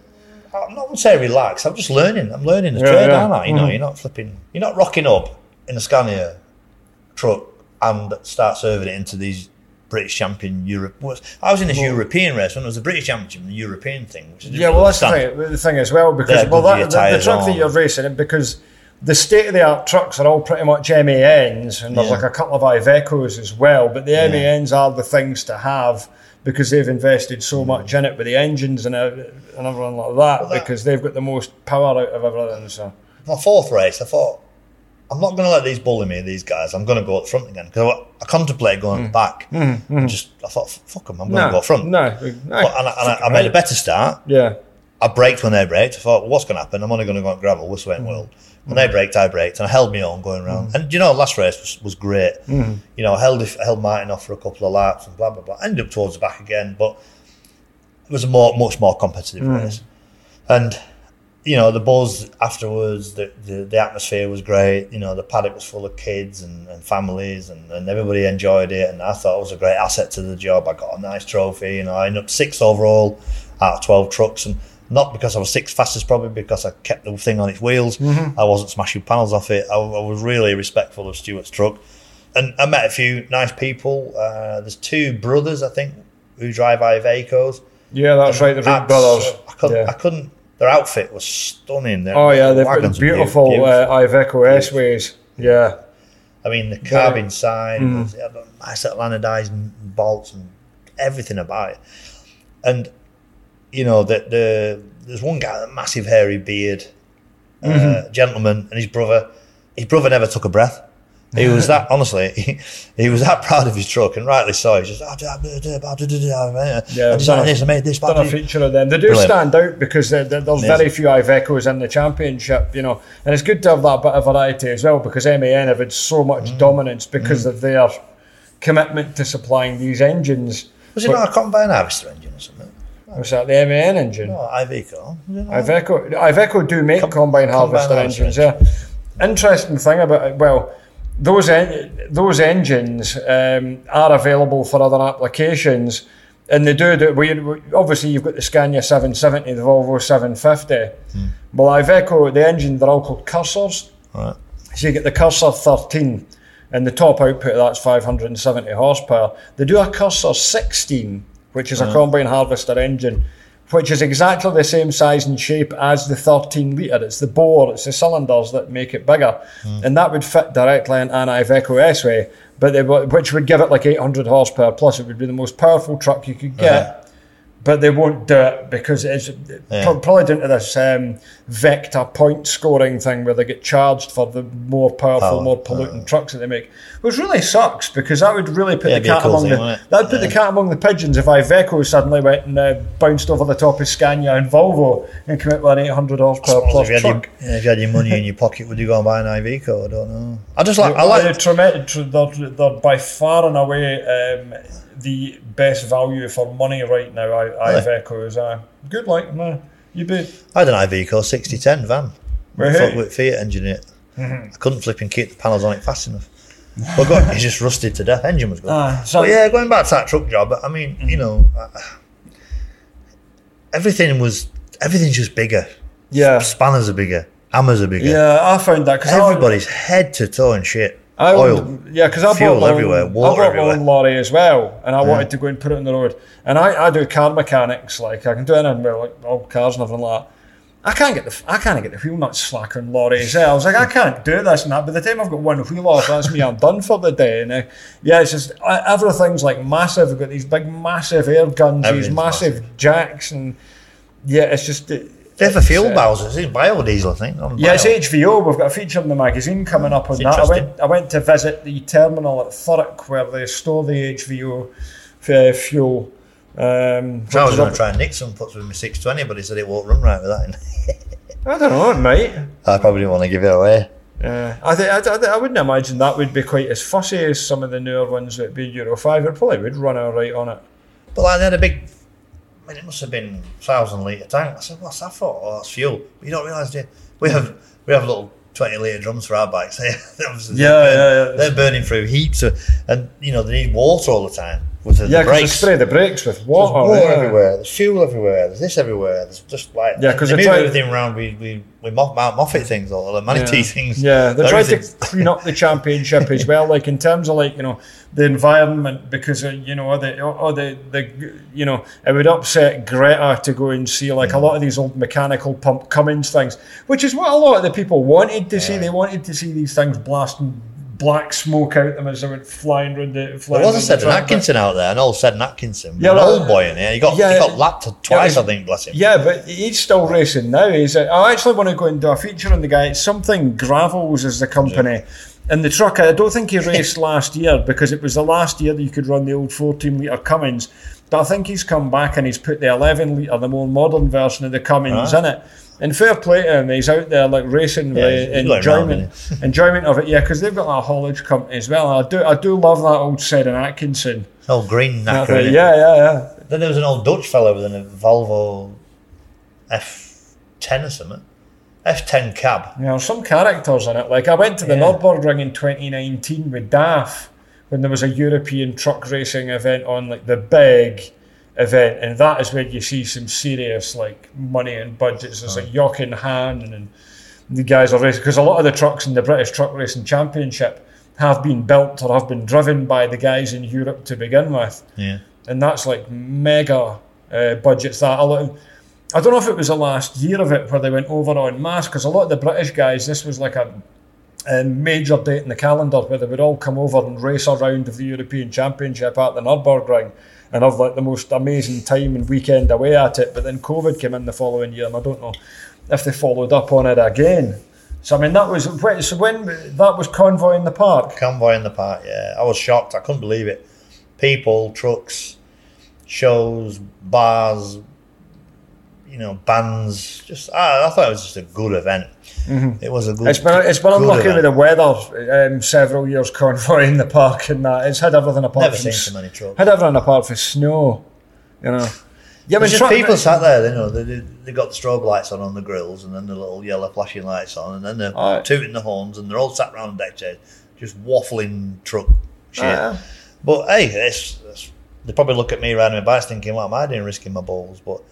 [SPEAKER 2] I'm not going to say relax. I'm just learning. I'm learning the
[SPEAKER 1] Yeah,
[SPEAKER 2] trade,
[SPEAKER 1] yeah.
[SPEAKER 2] aren't I? You know,
[SPEAKER 1] Mhm.
[SPEAKER 2] you're not flipping. You're not rocking up in a Scania truck and start serving it into these British champion Europe. I was in this European race when it was the British championship and the European thing.
[SPEAKER 1] Yeah, well, that's the thing, the thing as well, because
[SPEAKER 2] They're
[SPEAKER 1] well, that, the, the truck that you're racing because the state of the art trucks are all pretty much MANs, and there's
[SPEAKER 2] Yeah.
[SPEAKER 1] like a couple of Ivecos as well, but the MANs are the things to have because they've invested so much in it with the engines and, uh, and everything like that,
[SPEAKER 2] that-
[SPEAKER 1] because they've got the most power out of everything. So.
[SPEAKER 2] my fourth race, I thought, I'm not going to let these bully me, these guys. I'm going to go at the front again. Because I, I contemplated going the back. I Just, I thought, fuck them, I'm going to go up front.
[SPEAKER 1] Mm, no, no.
[SPEAKER 2] But, and I, and I, made a better start.
[SPEAKER 1] Yeah.
[SPEAKER 2] I braked when they braked. I thought, well, what's going to happen? I'm only going to go on gravel, whistle
[SPEAKER 1] Mm.
[SPEAKER 2] ain't world. When they braked, I braked, and I held my own going around. And you know, last race was, was great.
[SPEAKER 1] Mm.
[SPEAKER 2] You know, I held I held Martin off for a couple of laps and blah blah blah. I Ended up towards the back again, but it was a more much more competitive
[SPEAKER 1] Mm.
[SPEAKER 2] race. And you know, the buzz afterwards, the, the the atmosphere was great. You know, the paddock was full of kids and, and families, and, and everybody enjoyed it. And I thought it was a great asset to the job. I got a nice trophy. You know, I ended up sixth overall out of 12 trucks. And not because I was sixth fastest, probably because I kept the thing on its wheels.
[SPEAKER 1] Mm-hmm.
[SPEAKER 2] I wasn't smashing panels off it. I, I was really respectful of Stuart's truck. And I met a few nice people. Uh, there's two brothers, I think, who drive Ivecos.
[SPEAKER 1] Yeah, that's right. The
[SPEAKER 2] Abs-
[SPEAKER 1] brothers.
[SPEAKER 2] I couldn't,
[SPEAKER 1] Yeah.
[SPEAKER 2] I couldn't. Their outfit was stunning. Their
[SPEAKER 1] Oh yeah, they've got beautiful
[SPEAKER 2] beautiful.
[SPEAKER 1] uh, Iveco S ways. Yeah,
[SPEAKER 2] I mean, the cab
[SPEAKER 1] Very-
[SPEAKER 2] inside,
[SPEAKER 1] Mm.
[SPEAKER 2] was, it had a nice little anodized bolts and everything about it. And you know, the, the there's one guy with a massive hairy beard,
[SPEAKER 1] Mm-hmm.
[SPEAKER 2] uh, gentleman, and his brother. His brother never took a breath. He was that honestly. He, he was that proud of his truck, and rightly so. He's just, "Oh, I
[SPEAKER 1] Yeah,
[SPEAKER 2] designed
[SPEAKER 1] done
[SPEAKER 2] this, I made this.
[SPEAKER 1] done a feature of them. They do
[SPEAKER 2] Brilliant.
[SPEAKER 1] stand out because there- there- there's
[SPEAKER 2] Amazing.
[SPEAKER 1] very few Ivecos in the championship, you know, and it's good to have that bit of variety as well because MAN have had so much
[SPEAKER 2] Mm.
[SPEAKER 1] dominance because of their commitment to supplying these engines.
[SPEAKER 2] Was it not a combine harvester engine or something?
[SPEAKER 1] Was that the MAN engine?
[SPEAKER 2] No, Iveco. Was it not?
[SPEAKER 1] Iveco, Iveco do make
[SPEAKER 2] Com-
[SPEAKER 1] combine harvester engines. Yeah. Interesting thing about it. Well, those en- those engines um, are available for other applications, and they do. do we, obviously, you've got the Scania 770, the Volvo 750. Well, Iveco, the engine, they're all called cursors.
[SPEAKER 2] Right.
[SPEAKER 1] So you get the Cursor 13, and the top output of that's 570 horsepower. They do a Cursor 16, which is a combine harvester engine, which is exactly the same size and shape as the 13 litre. It's the bore, it's the cylinders that make it bigger, hmm. and that would fit directly in an Iveco S-Way, but they, which would give it like 800 horsepower plus. It would be the most powerful truck you could uh-huh. get. But they won't do it because it's pro- probably down to this um, VECTO point scoring thing where they get charged for the more powerful,
[SPEAKER 2] Power,
[SPEAKER 1] more polluting trucks that they make, which really sucks because that would really put
[SPEAKER 2] Yeah,
[SPEAKER 1] the
[SPEAKER 2] it'd be a
[SPEAKER 1] cat
[SPEAKER 2] cool
[SPEAKER 1] among
[SPEAKER 2] thing,
[SPEAKER 1] the that'd put the cat among the pigeons if Iveco suddenly went and uh, bounced over the top of Scania and Volvo and came out with an 800 horsepower plus
[SPEAKER 2] if,
[SPEAKER 1] truck.
[SPEAKER 2] your, if you had your money in your pocket, would you go and buy an Iveco? I don't know. I just like. I
[SPEAKER 1] They're,
[SPEAKER 2] like.
[SPEAKER 1] tremendous, tr- they're, they're by far and away um, the best value for money right now. I,
[SPEAKER 2] Really?
[SPEAKER 1] Iveco is uh, good. Like man. you be
[SPEAKER 2] I had an Iveco 6010 van.
[SPEAKER 1] Right.
[SPEAKER 2] With, with Fiat engine in it. I couldn't flip and keep the panels on it fast enough. But God, it's just rusted to death. Engine was good.
[SPEAKER 1] Ah, so-
[SPEAKER 2] but yeah, going back to that truck job. I mean, you know, uh, everything was everything's just bigger.
[SPEAKER 1] yeah.
[SPEAKER 2] Spanners are bigger. Hammers are bigger.
[SPEAKER 1] Yeah, I found that because
[SPEAKER 2] Everybody's head to toe and shit.
[SPEAKER 1] I
[SPEAKER 2] Oil.
[SPEAKER 1] owned, yeah, because I
[SPEAKER 2] Fuel
[SPEAKER 1] bought my
[SPEAKER 2] everywhere,
[SPEAKER 1] own, I bought my own lorry as well, and I wanted to go and put it on the road. And I, I do car mechanics, like I can do anything with like old cars and everything like that. I can't get the I can't get the wheel nuts slack on lorries. I was like, I can't do this and that. By the time I've got one wheel off, that's me. I'm done for the day. And uh, yeah, it's just everything's like massive. We've got these big, massive air guns, these
[SPEAKER 2] Everything's
[SPEAKER 1] massive, jacks, and yeah, it's just. uh,
[SPEAKER 2] They have a fuel
[SPEAKER 1] uh,
[SPEAKER 2] Bowser. It's biodiesel, I think.
[SPEAKER 1] yeah, it's. HVO. We've got a feature in the magazine coming up on
[SPEAKER 2] It's
[SPEAKER 1] that. I went. I went to visit the terminal at Thurrock where they store the HVO uh, fuel. Um, which
[SPEAKER 2] I was going to try and nick some puts with my 620, but he said it won't run right with that.
[SPEAKER 1] I don't know, it might.
[SPEAKER 2] I probably didn't want to give it away.
[SPEAKER 1] Uh, I, th- I, th- I wouldn't imagine that would be quite as fussy as some of the newer ones that be Euro 5. It probably would run all right on it.
[SPEAKER 2] But like they had a big, I mean, it must have been thousand litre tank. I said, what's that for? Oh, that's fuel. But you don't realise, do you? We have we have little twenty litre drums for our bikes.
[SPEAKER 1] Yeah,
[SPEAKER 2] they're,
[SPEAKER 1] yeah, yeah.
[SPEAKER 2] they're burning through heat, so, and you know they need water all the time with the,
[SPEAKER 1] Yeah, because they spray the brakes with
[SPEAKER 2] There's
[SPEAKER 1] water.
[SPEAKER 2] water
[SPEAKER 1] yeah.
[SPEAKER 2] everywhere. There's fuel everywhere. There's this everywhere. There's just like
[SPEAKER 1] Yeah, 'cause
[SPEAKER 2] they
[SPEAKER 1] they
[SPEAKER 2] move everything around. We we we Mount Moffett things or the Manitou
[SPEAKER 1] Yeah.
[SPEAKER 2] things.
[SPEAKER 1] Yeah, they tried to clean up the championship as well, like in terms of like you know the environment because uh, you know the or the the you know it would upset Greta to go and see like a lot of these old mechanical pump Cummins things, which is what a lot of the people wanted to see. They wanted to see these things blasting black smoke out them as they went flying around the.
[SPEAKER 2] There
[SPEAKER 1] Flying
[SPEAKER 2] was a
[SPEAKER 1] round
[SPEAKER 2] Seddon Atkinson out there, an old Seddon Atkinson,
[SPEAKER 1] Yeah,
[SPEAKER 2] yeah, an
[SPEAKER 1] well,
[SPEAKER 2] old boy in here. He got
[SPEAKER 1] yeah,
[SPEAKER 2] he got lapped twice, I think. Bless him.
[SPEAKER 1] Yeah, but he's still racing now. He's. I actually want to go and do a feature on the guy. It's something Gravels is the company. And the truck, I don't think he raced last year because it was the last year that you could run the old 14 litre Cummins. But I think he's come back and he's put the 11 litre, the more modern version of the Cummins
[SPEAKER 2] Ah.
[SPEAKER 1] in it. And fair play to him, he's out there like racing
[SPEAKER 2] Yeah, he's going round,
[SPEAKER 1] enjoyment, enjoyment of it. Yeah, because they've got that haulage company as well. And I do, I do love that old Seddon Atkinson.
[SPEAKER 2] Old green
[SPEAKER 1] That
[SPEAKER 2] knacker.
[SPEAKER 1] yeah, yeah, yeah.
[SPEAKER 2] Then there was an old Dutch fellow with a Volvo F10 or something. F10 cab.
[SPEAKER 1] Know, some characters in it. Like I went to the
[SPEAKER 2] Yeah.
[SPEAKER 1] Nürburgring in 2019 with DAF when there was a European truck racing event on, like the big event, and that is where you see some serious like money and budgets. There's like Jochen Hahn and, and the guys are racing because a lot of the trucks in the British Truck Racing Championship have been built or have been driven by the guys in Europe to begin with,
[SPEAKER 2] Yeah.
[SPEAKER 1] and that's like mega uh, budgets. That a lot. I don't know if it was the last year of it where they went over on mass because a lot of the British guys, this was like a, a major date in the calendar where they would all come over and race a round of the European Championship at the Nürburgring and have like the most amazing time and weekend away at it. But then COVID came in the following year, and I don't know if they followed up on it again. So I mean, that was so when that was convoy in the park.
[SPEAKER 2] Convoy in the park, yeah. I was shocked. I couldn't believe it. People, trucks, shows, bars, you know, bands. Just I, I thought it was just a good event. It was a good.
[SPEAKER 1] Mm-hmm. It's been it's been unlucky with the weather. Um, several years convoy in the park and that it's had everything apart
[SPEAKER 2] Never
[SPEAKER 1] from
[SPEAKER 2] seen so many trucks.
[SPEAKER 1] had everything apart from snow. You know. Yeah,
[SPEAKER 2] but just people sat there, you know, they, they, they got the strobe lights on on the grills and then the little yellow flashing lights on and then they're
[SPEAKER 1] Aye.
[SPEAKER 2] tooting the horns and they're all sat around deck chairs just waffling truck shit.
[SPEAKER 1] Aye.
[SPEAKER 2] But hey, it's, it's, they probably look at me riding my bike thinking, what am I doing risking my balls? But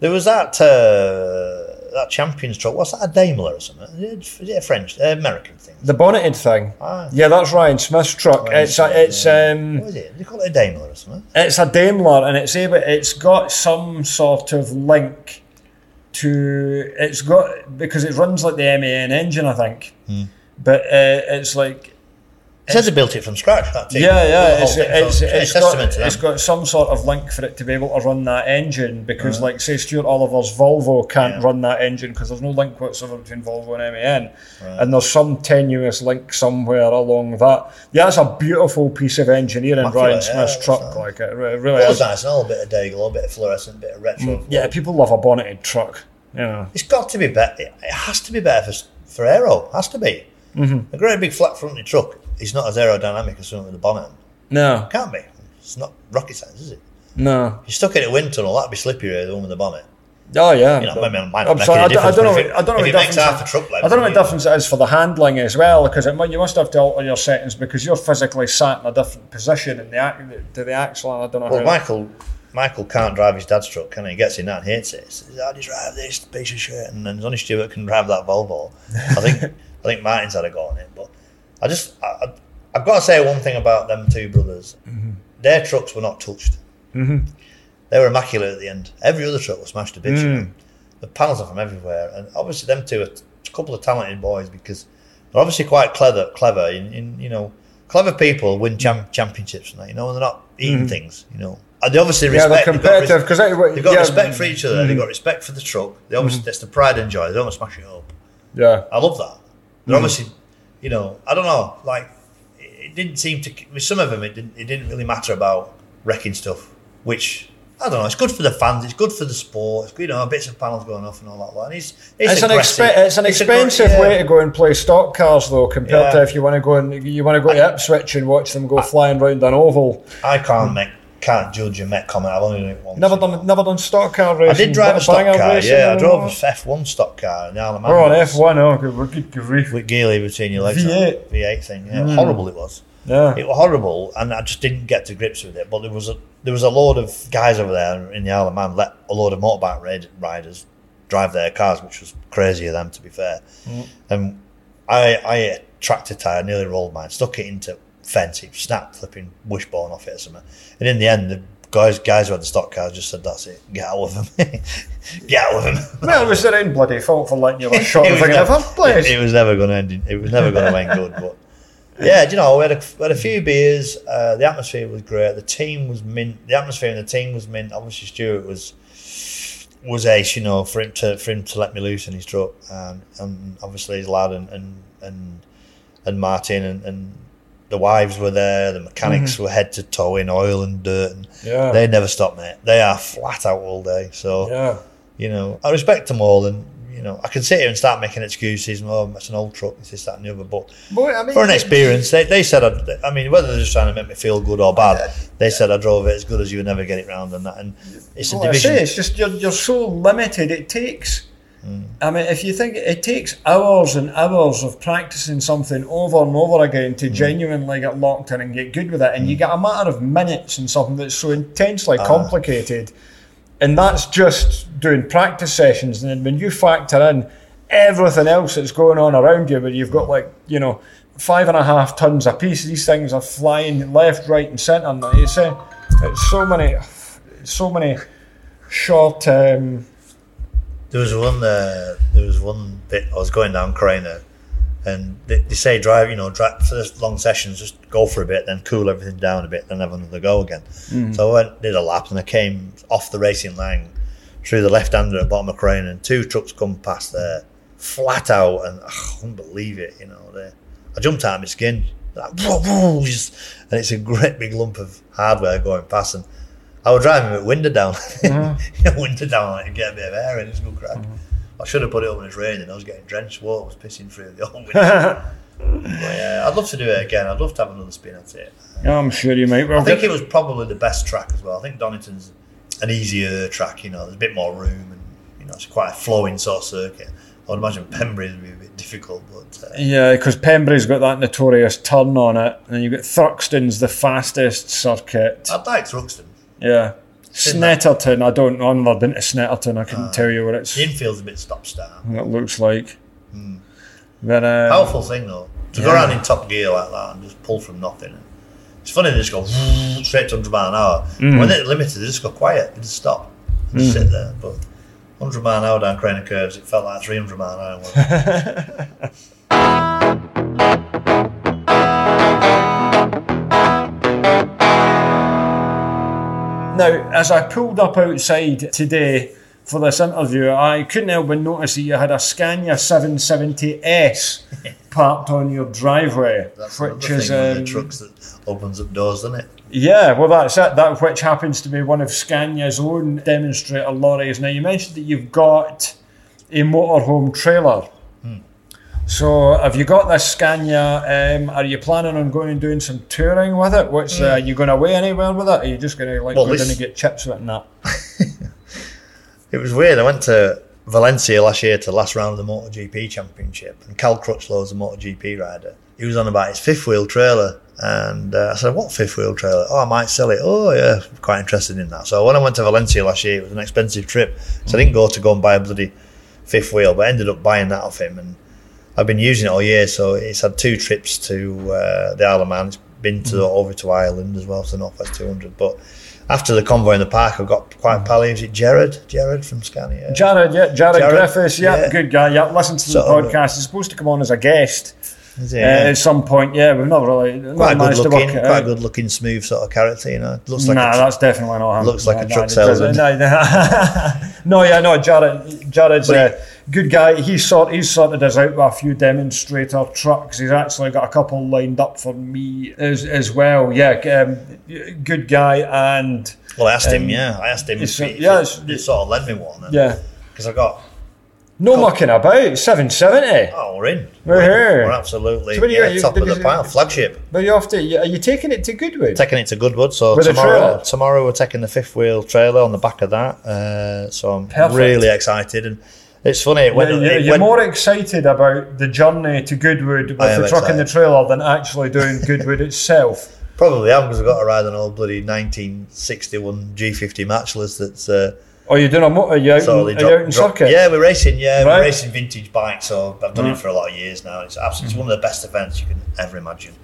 [SPEAKER 2] there was that uh, that Champions truck, what's that, a Daimler or something? Is it a French, uh, American thing?
[SPEAKER 1] the bonneted thing.
[SPEAKER 2] Aye.
[SPEAKER 1] Yeah, that's Ryan Smith's truck.
[SPEAKER 2] Ryan
[SPEAKER 1] it's a, it's
[SPEAKER 2] yeah.
[SPEAKER 1] um,
[SPEAKER 2] What is it? They call it a Daimler or something?
[SPEAKER 1] it's a Daimler, and it's able. It's got some sort of link to. It's got because it runs like the MAN engine, I think.
[SPEAKER 2] Hmm.
[SPEAKER 1] But uh, it's like
[SPEAKER 2] says they built it from scratch. That team.
[SPEAKER 1] Yeah, yeah, it's, it's, it's, got, it's got some sort of link for it to be able to run that engine because, like, say, Stuart Oliver's Volvo can't
[SPEAKER 2] Yeah.
[SPEAKER 1] run that engine because there's no link whatsoever between Volvo and MAN. And there's some tenuous link somewhere along that. Yeah, it's a beautiful piece of engineering,
[SPEAKER 2] Immaculate, yeah,
[SPEAKER 1] Smith's
[SPEAKER 2] it
[SPEAKER 1] truck. Like, it re- really
[SPEAKER 2] It
[SPEAKER 1] is.
[SPEAKER 2] nice, and all a bit of Day-Glo, a little bit of fluorescent, a bit of retro.
[SPEAKER 1] Mm, Yeah, people love a bonneted truck. You know.
[SPEAKER 2] It's got to be better. It has to be better for, for aero. Has to be. Mm-hmm. A great big flat fronted truck is not as aerodynamic as something with a bonnet.
[SPEAKER 1] No,
[SPEAKER 2] Can't be. It's not rocket science, is it?
[SPEAKER 1] no.
[SPEAKER 2] If you stuck in a wind tunnel, that'd be slippier than the one with the bonnet.
[SPEAKER 1] Oh yeah.
[SPEAKER 2] You know, it might
[SPEAKER 1] I'm sorry, I, don't- I don't know.
[SPEAKER 2] but if
[SPEAKER 1] what- I don't know
[SPEAKER 2] if
[SPEAKER 1] the
[SPEAKER 2] it makes
[SPEAKER 1] difference.
[SPEAKER 2] half the truck
[SPEAKER 1] I don't know what the difference it is for the handling as well, because it, might- you must have to alter your settings because you're physically sat in a different position in the to the axle. And I don't know
[SPEAKER 2] Well,
[SPEAKER 1] how.
[SPEAKER 2] Michael Michael can't drive his dad's truck, can he? He gets in that and hates it. He says, I just drive this piece of shit. And then only Stuart can drive that Volvo. I think I think Martin's had a go on it. But I just, I, I've got to say one thing about them two brothers.
[SPEAKER 1] Mm-hmm.
[SPEAKER 2] Their trucks were not touched. They were immaculate at the end. Every other truck was smashed to bits.
[SPEAKER 1] Mm.
[SPEAKER 2] The panels are from everywhere. And obviously them two are a couple of talented boys because they're obviously quite clever, clever in, in you know, clever people win cham- championships and that, you know, and they're not eating things, you know. And they obviously
[SPEAKER 1] Mm-hmm. yeah,
[SPEAKER 2] respect
[SPEAKER 1] they're
[SPEAKER 2] they've got res-
[SPEAKER 1] competitive because
[SPEAKER 2] They've got
[SPEAKER 1] yeah,
[SPEAKER 2] respect for each other.
[SPEAKER 1] Mm-hmm.
[SPEAKER 2] They've got respect for the truck. They obviously that's the pride and joy. They don't want to smash it up.
[SPEAKER 1] Yeah,
[SPEAKER 2] I love that. They're
[SPEAKER 1] Mm-hmm.
[SPEAKER 2] obviously, you know, I don't know. Like it didn't seem to. With some of them, it didn't. It didn't really matter about wrecking stuff. Which I don't know. It's good for the fans. It's good for the sport. It's, you know, bits of panels going off and all that. And it's it's,
[SPEAKER 1] it's an expe- it's an
[SPEAKER 2] It's
[SPEAKER 1] expensive
[SPEAKER 2] yeah.
[SPEAKER 1] way to go and play stock cars though, compared to if you want to go and you want to go to Ipswich and watch them go flying round an oval.
[SPEAKER 2] I can't make can't judge and make comment. I've only done it once.
[SPEAKER 1] Never done, never done stock car racing.
[SPEAKER 2] I did drive a stock car. Yeah, I drove a F1 stock car in the Isle of Man.
[SPEAKER 1] We're on F one. Oh, good, we're good grief.
[SPEAKER 2] with Geely between your legs.
[SPEAKER 1] V8.
[SPEAKER 2] V8 thing. Yeah, mm. horrible it was.
[SPEAKER 1] Yeah.
[SPEAKER 2] It was horrible, and I just didn't get to grips with it. But there was a there was a load of guys over there in the Isle of Man let a load of motorbike raid- riders drive their cars, which was crazy of them to be fair. Mm. And I I hit a tire, nearly rolled mine, stuck it into fence, it snapped, flipping wishbone off it or something. And in the end, the guys guys who had the stock cars just said, "That's it, get out of them, get out of them."
[SPEAKER 1] Well, it was their own bloody fault for letting you have a shot
[SPEAKER 2] was
[SPEAKER 1] the
[SPEAKER 2] never-
[SPEAKER 1] first place.
[SPEAKER 2] It, it was never going to end. in- It was never going to end good. But yeah, do you know, we had a, we had a few beers. Uh, the atmosphere was great. The team was mint. The atmosphere and the team was mint. Obviously, Stuart was was ace. You know, for him to for him to let me loose in his truck, and, and obviously his lad and and and, and Martin and. and the wives were there. The mechanics mm-hmm. were head to toe in oil and dirt, and
[SPEAKER 1] Yeah.
[SPEAKER 2] they never stop, mate. They are flat out all day. So
[SPEAKER 1] Yeah.
[SPEAKER 2] you know, I respect them all, and you know, I can sit here and start making excuses. Oh, it's an old truck, this, that, and the other. But
[SPEAKER 1] Boy, I mean,
[SPEAKER 2] for an experience, they, they said, I'd, I mean, whether they're just trying to make me feel good or bad, they said I drove it as good as you would never get it round, and that. And it's a
[SPEAKER 1] Well, I
[SPEAKER 2] division.
[SPEAKER 1] say, it's just you're, you're so limited. It takes I mean, if you think it takes hours and hours of practicing something over and over again to mm. genuinely get locked in and get good with it, and you mm. get a matter of minutes in something that's so intensely ah. complicated, and that's just doing practice sessions. And then when you factor in everything else that's going on around you, where you've got like you know five and a half tons a piece, these things are flying left, right, and centre. And say, it's so many, so many short. Um,
[SPEAKER 2] There was one. Uh, there was one bit. I was going down Craner, and they, they say drive. You know, drive for the long sessions. Just go for a bit, then cool everything down a bit, then have another go again. So I went, did a lap, and I came off the racing line through the left hander at the bottom of Craner, and two trucks come past there, flat out, and I couldn't believe it. You know, they, I jumped out of my skin. Like, whoa, whoa, just, and it's a great big lump of hardware going past, and I was driving with window down, window down, to get a bit of air in. It's a good crack. I should have put it up when it's raining. I was getting drenched. Water was pissing through the old window. yeah, I'd love to do it again. I'd love to have another spin at it.
[SPEAKER 1] I'm sure you might. Well,
[SPEAKER 2] I think it was probably the best track as well. I think Donington's an easier track. You know, there's a bit more room, and you know, it's quite a flowing sort of circuit. I would imagine Pembrey would be a bit difficult, but uh,
[SPEAKER 1] Yeah, because Pembrey's got that notorious turn on it, and you've got Thruxton's the fastest circuit.
[SPEAKER 2] I'd like Thruxton.
[SPEAKER 1] Yeah. Snetterton, I don't know. I've never been to Snetterton. I couldn't tell you what it's
[SPEAKER 2] The infield's a bit stop start.
[SPEAKER 1] it looks like. But uh,
[SPEAKER 2] Powerful thing though, to go
[SPEAKER 1] Yeah.
[SPEAKER 2] around in top gear like that and just pull from nothing. It's funny they just go straight to 100 mile an hour.
[SPEAKER 1] Mm.
[SPEAKER 2] When they're limited, they just go quiet. They just stop, just sit there. But 100 mile an hour down Craner curves, it felt like 300 mile an hour.
[SPEAKER 1] Now, as I pulled up outside today for this interview, I couldn't help but notice that you had a Scania 770S parked on your driveway,
[SPEAKER 2] That's
[SPEAKER 1] which is um,
[SPEAKER 2] trucks that opens up doors, doesn't it?
[SPEAKER 1] yeah, well that's it. That which happens to be one of Scania's own demonstrator lorries. Now you mentioned that you've got a motorhome trailer. So have you got this Scania? Um, are you planning on going and doing some touring with it? What's uh, are you going away anywhere with it? Are you just going to like
[SPEAKER 2] Well,
[SPEAKER 1] go down and get chips with it and that?
[SPEAKER 2] It was weird. I went to Valencia last year to the last round of the MotoGP Championship, and Cal Crutchlow's a MotoGP rider. He was on about his fifth wheel trailer, and uh, I said, "What fifth wheel trailer? Oh, I might sell it. Oh, yeah, quite interested in that." So when I went to Valencia last year, it was an expensive trip, so I didn't go to go and buy a bloody fifth wheel, but I ended up buying that off him, and I've been using it all year. So it's had two trips to uh, the Isle of Man. It's been to over to Ireland as well, so Northwest 200, but. After the convoy in the park, I got quite pally. Was it Jared? Jared from Scania?
[SPEAKER 1] Jared, yeah, Jared,
[SPEAKER 2] Jared,
[SPEAKER 1] Griffiths, yeah,
[SPEAKER 2] yeah.
[SPEAKER 1] good guy. Yeah, listen to the
[SPEAKER 2] Sort
[SPEAKER 1] podcast. He's supposed to come on as a guest
[SPEAKER 2] Is
[SPEAKER 1] uh, at some point. Yeah, we've not really not
[SPEAKER 2] quite good
[SPEAKER 1] managed to work
[SPEAKER 2] looking,
[SPEAKER 1] it
[SPEAKER 2] quite
[SPEAKER 1] out.
[SPEAKER 2] good looking, smooth sort of character. You know, looks like
[SPEAKER 1] nah,
[SPEAKER 2] tr-
[SPEAKER 1] that's definitely not him.
[SPEAKER 2] looks like a truck
[SPEAKER 1] nah,
[SPEAKER 2] salesman.
[SPEAKER 1] No, no. no, yeah, no. Jared, Jared's
[SPEAKER 2] But
[SPEAKER 1] a good guy. He's sort, he's sorted us out with a few demonstrator trucks. He's actually got a couple lined up for me as as well. Yeah, um, good guy and
[SPEAKER 2] well, I asked him.
[SPEAKER 1] um,
[SPEAKER 2] Yeah, I asked him if
[SPEAKER 1] uh,
[SPEAKER 2] he,
[SPEAKER 1] yeah,
[SPEAKER 2] he- he sort of led me one.
[SPEAKER 1] yeah.
[SPEAKER 2] because I got
[SPEAKER 1] No mucking about. Seven seventy.
[SPEAKER 2] oh, we're in.
[SPEAKER 1] We're here.
[SPEAKER 2] We're absolutely
[SPEAKER 1] So you,
[SPEAKER 2] yeah,
[SPEAKER 1] you,
[SPEAKER 2] top of the pile, flagship.
[SPEAKER 1] But you have to. Are you taking it to Goodwood?
[SPEAKER 2] Taking it to Goodwood. So
[SPEAKER 1] With
[SPEAKER 2] tomorrow, tomorrow we're taking the fifth wheel trailer on the back of that. Uh, so I'm
[SPEAKER 1] Perfect.
[SPEAKER 2] really excited, and it's funny.
[SPEAKER 1] You're,
[SPEAKER 2] it
[SPEAKER 1] more excited about the journey to Goodwood with the truck and the trailer than actually doing Goodwood itself.
[SPEAKER 2] probably am because I've got to ride an old bloody 1961 G50 matchless that's. Uh,
[SPEAKER 1] Are you're doing a motor? Are you out,
[SPEAKER 2] So
[SPEAKER 1] in, are you out in
[SPEAKER 2] drop-
[SPEAKER 1] circuit?
[SPEAKER 2] Yeah, we're racing. Yeah,
[SPEAKER 1] Right.
[SPEAKER 2] we're racing vintage bikes. So I've done it for a lot of years now. It's absolutely it's one of the best events you can ever imagine.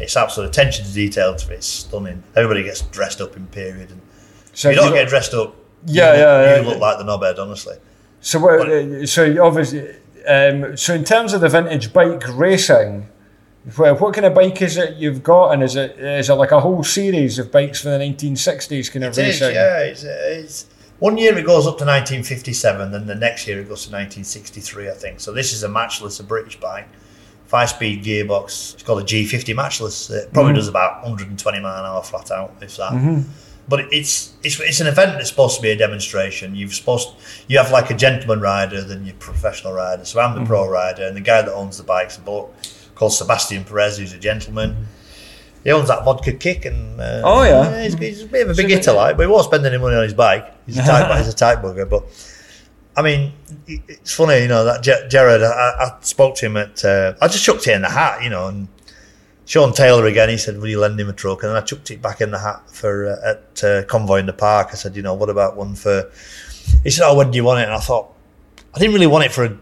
[SPEAKER 2] It's absolute attention to detail. It's stunning. Everybody gets dressed up in period, and
[SPEAKER 1] So
[SPEAKER 2] if you don't
[SPEAKER 1] you-
[SPEAKER 2] get dressed up.
[SPEAKER 1] Yeah,
[SPEAKER 2] you,
[SPEAKER 1] yeah,
[SPEAKER 2] You
[SPEAKER 1] yeah.
[SPEAKER 2] look like the knobhead, honestly.
[SPEAKER 1] So what? uh, So obviously, um, so in terms of the vintage bike racing, well, what kind of bike is it you've got, and is it is it like a whole series of bikes from the 1960s kind of
[SPEAKER 2] It is,
[SPEAKER 1] racing?
[SPEAKER 2] yeah. It's, it's one year it goes up to 1957, then the next year it goes to 1963, I think. So this is a matchless, a British bike, five-speed gearbox. It's called a G50 matchless. It probably mm-hmm. does about 120 mile an hour flat out, if that. Mm-hmm. But it's it's it's an event that's supposed to be a demonstration. You've supposed you have like a gentleman rider, then your professional rider. So I'm the mm-hmm. pro rider, and the guy that owns the bike's a bloke called Sebastian Perez, who's a gentleman. He owns that vodka kick, and uh,
[SPEAKER 1] Oh, yeah.
[SPEAKER 2] he's, he's a bit of a big hitter, like, but he won't spend any money on his bike. He's a tight, he's a tight bugger, but I mean, it's funny, you know, that Jared. I, I spoke to him at. Uh, I just chucked it in the hat, you know, and Sean Taylor again. He said, "Will you lend him a truck?" And then I chucked it back in the hat for uh, at uh, Convoy in the Park. I said, "You know, what about one for?" He said, "Oh, when do you want it?" And I thought, I didn't really want it for a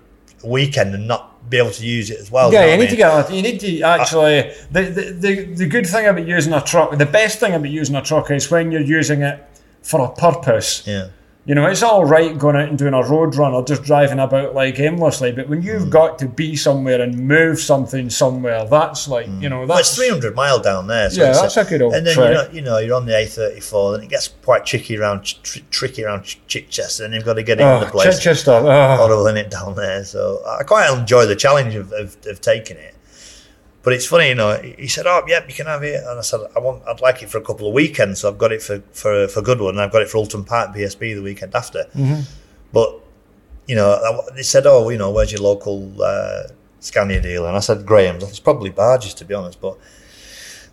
[SPEAKER 2] weekend and not be able to use it as well.
[SPEAKER 1] Yeah, you, you need mean? to get. You need to actually. I, the, the the the good thing about using a truck, the best thing about using a truck is when you're using it for a purpose.
[SPEAKER 2] Yeah.
[SPEAKER 1] You know, it's all right going out and doing a road run or just driving about like aimlessly, but when you've mm. got to be somewhere and move something somewhere, that's like mm. you know that's
[SPEAKER 2] well, it's 300 mile down there.
[SPEAKER 1] So yeah, that's a, a good old.
[SPEAKER 2] And then
[SPEAKER 1] you
[SPEAKER 2] know, you know you're on the A34, and it gets quite tricky around tr- tricky around Chichester, and you've got to get
[SPEAKER 1] oh,
[SPEAKER 2] in the place.
[SPEAKER 1] Chichester, oh.
[SPEAKER 2] horrible in it down there. So I quite enjoy the challenge of, of, of taking it. But it's funny, you know. He said, "Oh, yep, you can have it," and I said, "I want, I'd like it for a couple of weekends." So I've got it for for for Goodwood, and I've got it for Oulton Park PSB the weekend after.
[SPEAKER 1] Mm-hmm.
[SPEAKER 2] But you know, they said, "Oh, you know, where's your local uh, Scania dealer?" And I said, "Graham's." It's probably Barges, to be honest. But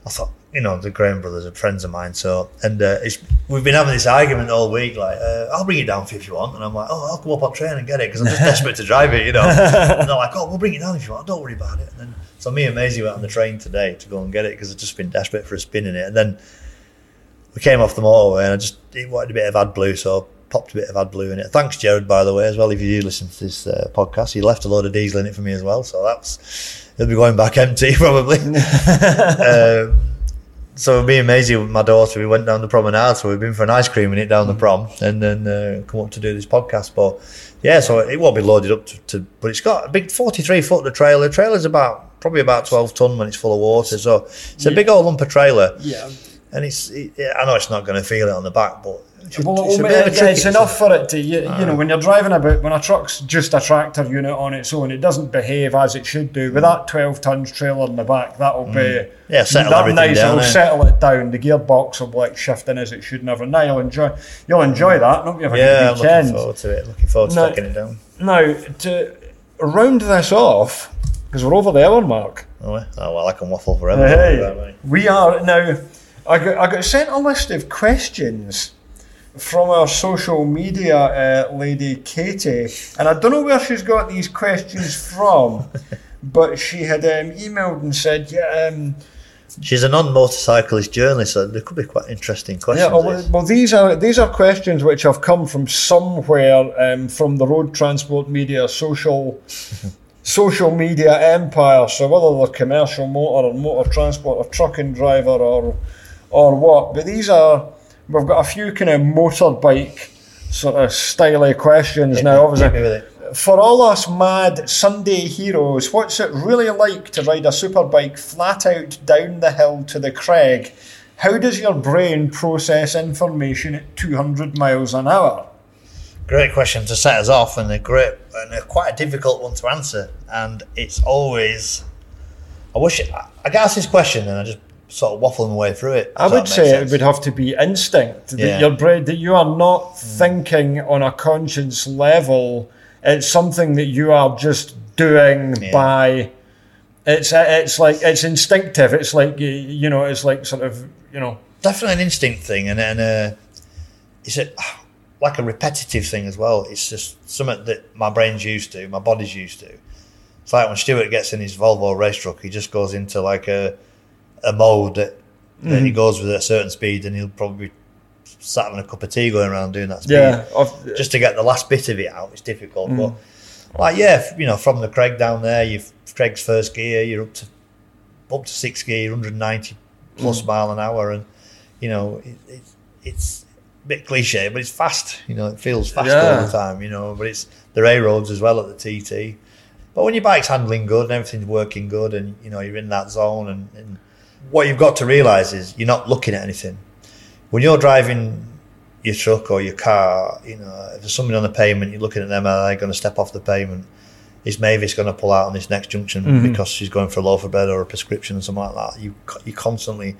[SPEAKER 2] I thought, you know, the Graham brothers are friends of mine. So, and uh, we've been having this argument all week. Like, uh, I'll bring it down for you if you want. And I'm like, oh, I'll come up on train and get it because I'm just desperate to drive it, you know. and they're like, oh, we'll bring it down if you want. Don't worry about it. And then so me and Maisie went on the train today to go and get it because I've just been desperate for a spin in it. And then we came off the motorway and I just wanted a bit of ad blue, so I popped a bit of ad blue in it. Thanks, Jared, by the way, as well. If you do listen to this uh, podcast, he left a load of diesel in it for me as well. So that's he'll be going back empty probably. um, so me and Maisie, with my daughter, we went down the promenade. So we've been for an ice cream in it down the prom, and then uh, come up to do this podcast. But yeah, so it won't be loaded up to, to but it's got a big forty-three foot. The trailer, the trailer's about probably about 12 ton when it's full of water. So it's a big old lump of trailer.
[SPEAKER 1] Yeah.
[SPEAKER 2] And it's, it, I know it's not going to feel it on the back, but
[SPEAKER 1] it's, well, it's, it's enough for it to, you, you know, ah. when you're driving about, when a truck's just a tractor unit on its own, it doesn't behave as it should do. With hmm. that 12 tons trailer in the back, that'll mm. be hmm.
[SPEAKER 2] yeah, settle that
[SPEAKER 1] nice.
[SPEAKER 2] Down,
[SPEAKER 1] it'll settle it down. The gearbox will be like shifting as it should never. Now you'll enjoy, you'll enjoy that. Not have a
[SPEAKER 2] yeah,
[SPEAKER 1] good weekend.
[SPEAKER 2] looking forward to it. Looking forward to now, taking it down.
[SPEAKER 1] Now to round this off, because we're over the hour mark.
[SPEAKER 2] Oh, oh well, I can waffle forever.
[SPEAKER 1] Hey, we are now. I got, I got sent a list of questions from our social media uh, lady Katie, and I don't know where she's got these questions from, but she had um, emailed and said, "Yeah." Um,
[SPEAKER 2] She's a non-motorcyclist journalist, so there could be quite interesting questions.
[SPEAKER 1] Yeah, well, well these are these are questions which have come from somewhere um, from the road transport media social social media empire. So whether they're commercial motor or motor transport or Truck and Driver or or what, but these are we've got a few kind of motorbike sort of styly questions yeah, now. Obviously, for all us mad Sunday heroes, what's it really like to ride a superbike flat out down the hill to the Creg? How does your brain process information at 200 miles an hour?
[SPEAKER 2] Great question to set us off, and a great and a quite a difficult one to answer. And it's always, I wish I get asked this question, and I just sort of waffling way through it.
[SPEAKER 1] I would say sense? it would have to be instinct that yeah. your brain that you are not mm. thinking on a conscious level. It's something that you are just doing yeah. by. It's it's like it's instinctive. It's like you know. It's like sort of you know.
[SPEAKER 2] Definitely an instinct thing, and and uh, it's a like a repetitive thing as well. It's just something that my brain's used to, my body's used to. It's like when Stuart gets in his Volvo race truck, he just goes into like a a mode that, that mm-hmm. he goes with at a certain speed, and he'll probably sat having a cup of tea going around doing that speed.
[SPEAKER 1] Yeah,
[SPEAKER 2] I've, just to get the last bit of it out, it's difficult. Mm. But like, yeah, you know, from the Creg down there, you've Creg's first gear, you're up to up to six gear, 190 plus mm. mile an hour, and you know, it, it, it's a bit cliche, but it's fast. You know, it feels fast yeah. all the time. You know, but it's there are roads as well at the TT. But when your bike's handling good and everything's working good, and you know you're in that zone, and, and what you've got to realise is you're not looking at anything. When you're driving your truck or your car, you know, if there's somebody on the pavement, you're looking at them, are they going to step off the pavement? Is Mavis going to pull out on this next junction mm-hmm. because she's going for a loaf of bread or a prescription or something like that? You you constantly,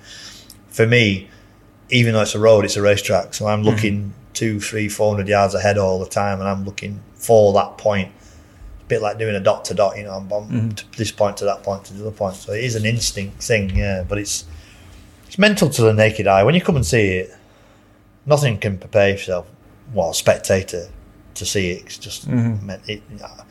[SPEAKER 2] for me, even though it's a road, it's a racetrack. So I'm mm-hmm. looking mm-hmm. two, three, four hundred yards ahead all the time, and I'm looking for that point. Bit like doing a dot to dot. You know, I'm, I'm mm-hmm. to this point to that point to the other point. So it is an instinct thing, yeah. But it's it's mental to the naked eye. When you come and see it, nothing can prepare yourself. Well, spectator, to see it. It's just
[SPEAKER 1] Mm-hmm.
[SPEAKER 2] it. Uh,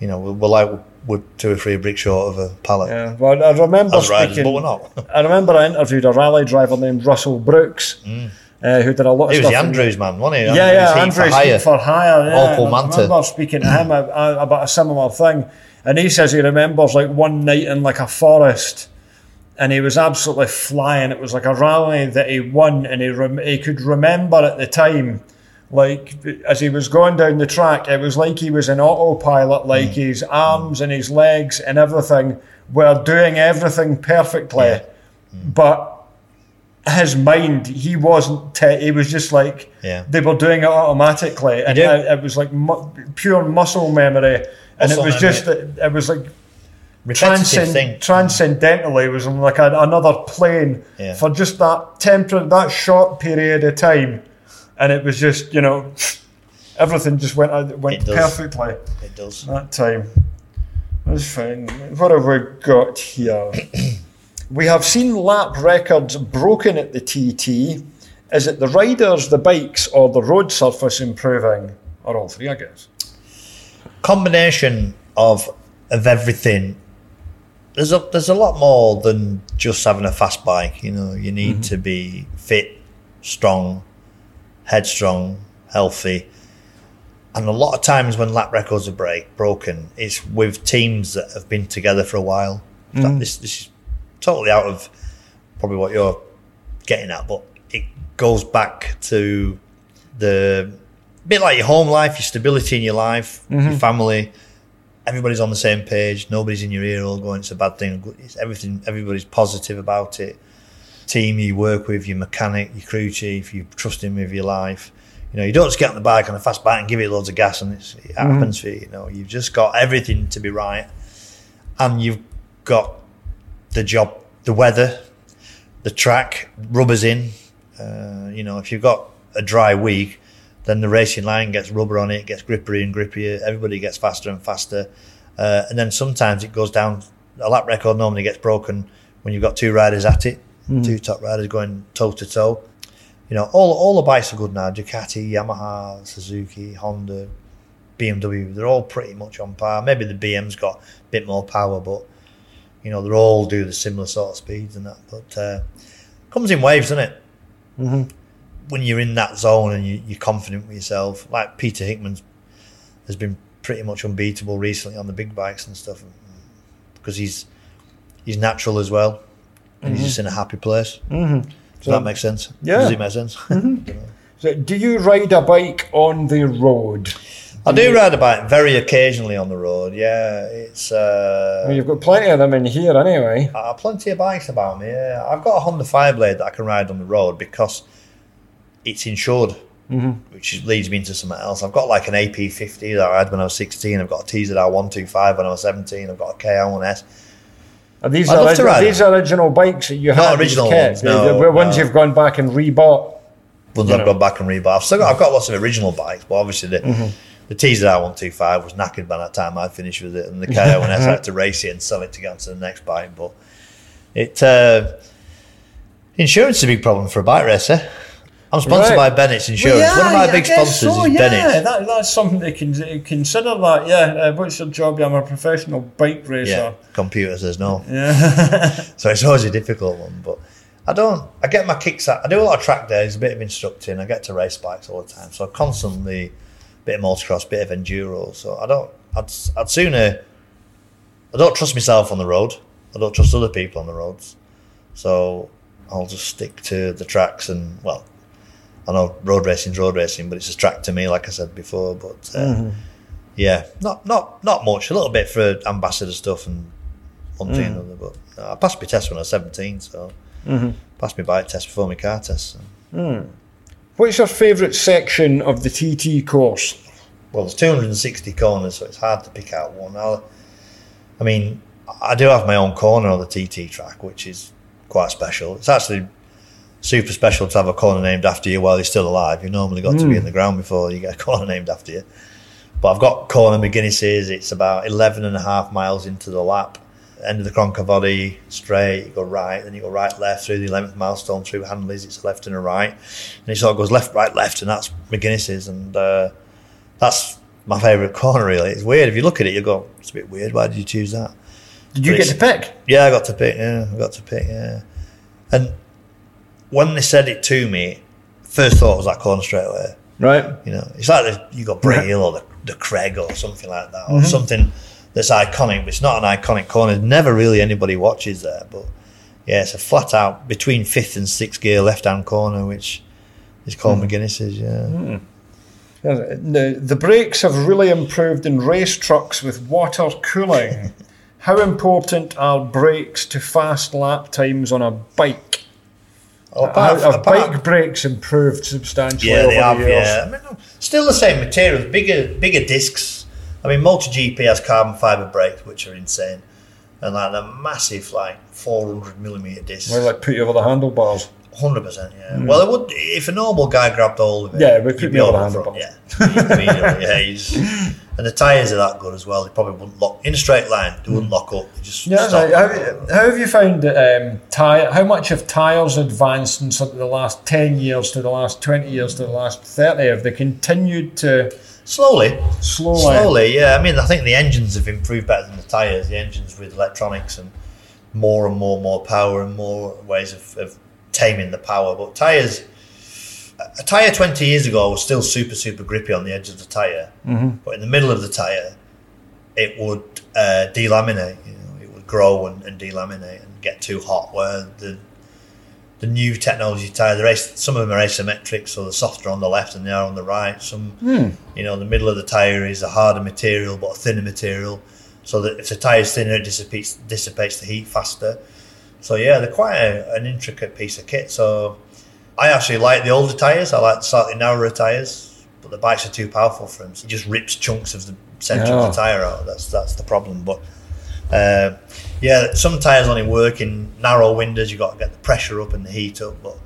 [SPEAKER 2] you know, we're, we're like we're two or three bricks short of a pallet
[SPEAKER 1] Yeah, well, I remember
[SPEAKER 2] riders,
[SPEAKER 1] speaking.
[SPEAKER 2] but we're not.
[SPEAKER 1] I remember I interviewed a rally driver named Russell Brookes, mm. Uh, who did a lot of stuff?
[SPEAKER 2] he was the Andrews man, wasn't he?
[SPEAKER 1] yeah, yeah, Andrews
[SPEAKER 2] for hire.
[SPEAKER 1] For hire. Yeah,
[SPEAKER 2] Opel
[SPEAKER 1] I
[SPEAKER 2] Manta.
[SPEAKER 1] remember speaking to him about a similar thing, and he says he remembers like one night in like a forest, and he was absolutely flying. It was like a rally that he won, and he rem- he could remember at the time. Like as he was going down the track, it was like he was in autopilot. Like mm. his arms mm. and his legs and everything were doing everything perfectly,
[SPEAKER 2] Yeah. Mm.
[SPEAKER 1] but his mind, he wasn't. He was just like
[SPEAKER 2] Yeah.
[SPEAKER 1] they were doing it automatically, and it, it was like mu- pure muscle memory, and
[SPEAKER 2] Muscle
[SPEAKER 1] it was
[SPEAKER 2] memory.
[SPEAKER 1] just it, it was like transcend-
[SPEAKER 2] thing.
[SPEAKER 1] transcendentally it was on like a, another plane
[SPEAKER 2] Yeah.
[SPEAKER 1] for just that temperate that short period of time, and it was just you know everything just went uh, went
[SPEAKER 2] It
[SPEAKER 1] perfectly
[SPEAKER 2] It does.
[SPEAKER 1] that time. That's fine. What have we got here? we have seen lap records broken at the TT. Is it the riders, the bikes, or the road surface improving? Or all three, I guess.
[SPEAKER 2] combination of of everything. There's a there's a lot more than just having a fast bike. You know, you need mm-hmm. to be fit, strong, headstrong, healthy. And a lot of times when lap records are break broken, it's with teams that have been together for a while. Fact, mm-hmm. This this is totally out of probably what you're getting at, but it goes back to the bit like your home life, your stability in your life, your mm-hmm. family. Everybody's on the same page. Nobody's in your ear all going, "It's a bad thing." It's everything. Everybody's positive about it. Team you work with, your mechanic, your crew chief, you trust him with your life. You know, you don't just get on the bike on a fast bike and give it loads of gas, and it's, it mm-hmm. happens for you. You know, you've just got everything to be right, and you've got the job, the weather, the track, rubbers in. Uh, you know, if you've got a dry week, then the racing line gets rubber on it, gets grippier and grippier. Everybody gets faster and faster. Uh, and then sometimes it goes down. A lap record normally gets broken when you've got two riders at it, two top riders going toe to toe. You know, all all the bikes are good now. Ducati, Yamaha, Suzuki, Honda, BMW. They're all pretty much on par. Maybe the BM's got a bit more power, but you know, they all do the similar sort of speeds and that. But uh, comes in waves, doesn't it? When you're in that zone and you, you're confident with yourself, like Peter Hickman's has been pretty much unbeatable recently on the big bikes and stuff because he's he's natural as well and he's just in a happy place. Mm-hmm. Does that make sense?
[SPEAKER 1] Yeah.
[SPEAKER 2] Does it make sense?
[SPEAKER 1] So, do you ride a bike on the road?
[SPEAKER 2] I do ride a bike very occasionally on the road. Yeah, it's. Uh,
[SPEAKER 1] Well, you've got plenty of them in here anyway.
[SPEAKER 2] I have plenty of bikes about me. Yeah, I've got a Honda Fireblade that I can ride on the road because it's insured, mm-hmm. which leads me into something else. I've got like an AP50 that I had when I was 16. I've got a TZR 125 when I was 17. I've got a KR1S.
[SPEAKER 1] Are these,
[SPEAKER 2] I'd love to ride
[SPEAKER 1] these original bikes that you
[SPEAKER 2] Not
[SPEAKER 1] had?
[SPEAKER 2] original ones, no,
[SPEAKER 1] The- ones
[SPEAKER 2] no.
[SPEAKER 1] you've gone back and rebought.
[SPEAKER 2] Ones I've
[SPEAKER 1] know.
[SPEAKER 2] gone back and rebought. I've still got, I've got lots of original bikes, but obviously the
[SPEAKER 1] Mm-hmm.
[SPEAKER 2] The TZR 125 was knackered by that time I finished with it, and the KO and I had to race it and sell it to get onto the next bike. But it uh, insurance is a big problem for a bike racer. I'm sponsored
[SPEAKER 1] Right.
[SPEAKER 2] by Bennett's Insurance. One of my big sponsors is
[SPEAKER 1] yeah,
[SPEAKER 2] Bennett's.
[SPEAKER 1] that, that's something they can consider. That yeah, uh, what's your job? I'm a professional bike racer.
[SPEAKER 2] Yeah, computer says no. so it's always a difficult one, but I don't. I get my kicks out. I do a lot of track days, a bit of instructing. I get to race bikes all the time, so I constantly bit of motocross, bit of enduro. So I don't. I'd, I'd sooner. I don't trust myself on the road. I don't trust other people on the roads. So I'll just stick to the tracks and well, I know road racing's road racing, but it's a track to me, like I said before. But uh, mm-hmm. yeah, not not not much. A little bit for ambassador stuff and one thing mm. and another. But no, I passed my test when I was seventeen, so mm-hmm. passed my bike test before my car test. So. Mm.
[SPEAKER 1] What's your favourite section of the TT course?
[SPEAKER 2] Well, there's 260 corners, so it's hard to pick out one. I'll, I mean, I do have my own corner on the TT track, which is quite special. It's actually super special to have a corner named after you while you're still alive. You normally got to be hmm. in the ground before you get a corner named after you. But I've got corner McGuinness's. It's about 11 and a half miles into the lap. End of the Cronk-y-Voddy, straight, you go right, then you go right, left through the 11th milestone, through Handleys, it's a left and a right. And it sort of goes left, right, left, and that's McGuinness's. And uh, that's my favourite corner. Really, it's weird. If you look at it, you go, "It's a bit weird. Why did you choose that?"
[SPEAKER 1] Did you
[SPEAKER 2] But
[SPEAKER 1] get to pick?
[SPEAKER 2] Yeah, I got to pick. Yeah, I got to pick. Yeah, and when they said it to me, first thought was that corner straight away.
[SPEAKER 1] Right.
[SPEAKER 2] You know, it's like the, you got Bray Hill or the, the Creg or something like that,
[SPEAKER 1] Mm-hmm.
[SPEAKER 2] or something that's iconic. But it's not an iconic corner. Never really anybody watches there. But yeah, it's a flat out between fifth and sixth gear left hand corner, which is called
[SPEAKER 1] Mm.
[SPEAKER 2] McGuinness's. Yeah,
[SPEAKER 1] The, the brakes have really improved in race trucks with water cooling. How important are brakes to fast lap times on a bike?
[SPEAKER 2] Oh, apart-
[SPEAKER 1] have
[SPEAKER 2] apart-
[SPEAKER 1] bike brakes improved substantially
[SPEAKER 2] Yeah,
[SPEAKER 1] over
[SPEAKER 2] they have.
[SPEAKER 1] the years?
[SPEAKER 2] Yeah, I mean, still the same materials, bigger, bigger discs. I mean, MotoGP has carbon fiber brakes, which are insane, and like the massive, like 400 millimeter discs.
[SPEAKER 1] They like put you over the handlebars.
[SPEAKER 2] Hundred percent, yeah. Well, it would if a normal guy grabbed hold of it.
[SPEAKER 1] Hmm. Yeah, it would put
[SPEAKER 2] be
[SPEAKER 1] me over
[SPEAKER 2] over
[SPEAKER 1] the
[SPEAKER 2] front, Yeah, yeah. He's, and the tyres are that good as well. They probably wouldn't lock in a straight line. They wouldn't lock up. They just
[SPEAKER 1] Hmm. Yeah,
[SPEAKER 2] stop.
[SPEAKER 1] right. how, how have you found that um, tire, how much have tyres advanced in sort of the last 10 years to the last 20 years to the last 30? Have they continued to
[SPEAKER 2] slowly,
[SPEAKER 1] slowly?
[SPEAKER 2] slowly. Yeah, I mean, I think the engines have improved better than the tyres. The engines with electronics and more and more, and more power and more ways of, of taming the power. But tyres, a tyre twenty years ago was still super, super grippy on the edge of the tire.
[SPEAKER 1] Mhm.
[SPEAKER 2] but in the middle of the tire, it would uh, delaminate. You know, it would grow and, and delaminate and get too hot. Where the the new technology tire, they're some of them are asymmetric, so they're softer on the left than they are on the right. Some,
[SPEAKER 1] Hmm.
[SPEAKER 2] you know, the middle of the tire is a harder material but a thinner material, so that if the tire is thinner, it dissipates dissipates the heat faster. So yeah, they're quite a, an intricate piece of kit. So I actually like the older tires. I like the slightly narrower tires, but the bikes are too powerful for them. So it just rips chunks of the centre
[SPEAKER 1] Oh.
[SPEAKER 2] of the tire out. That's that's the problem. But uh, yeah, some tires only work in narrow windows. you've got to get the pressure up and the heat up. But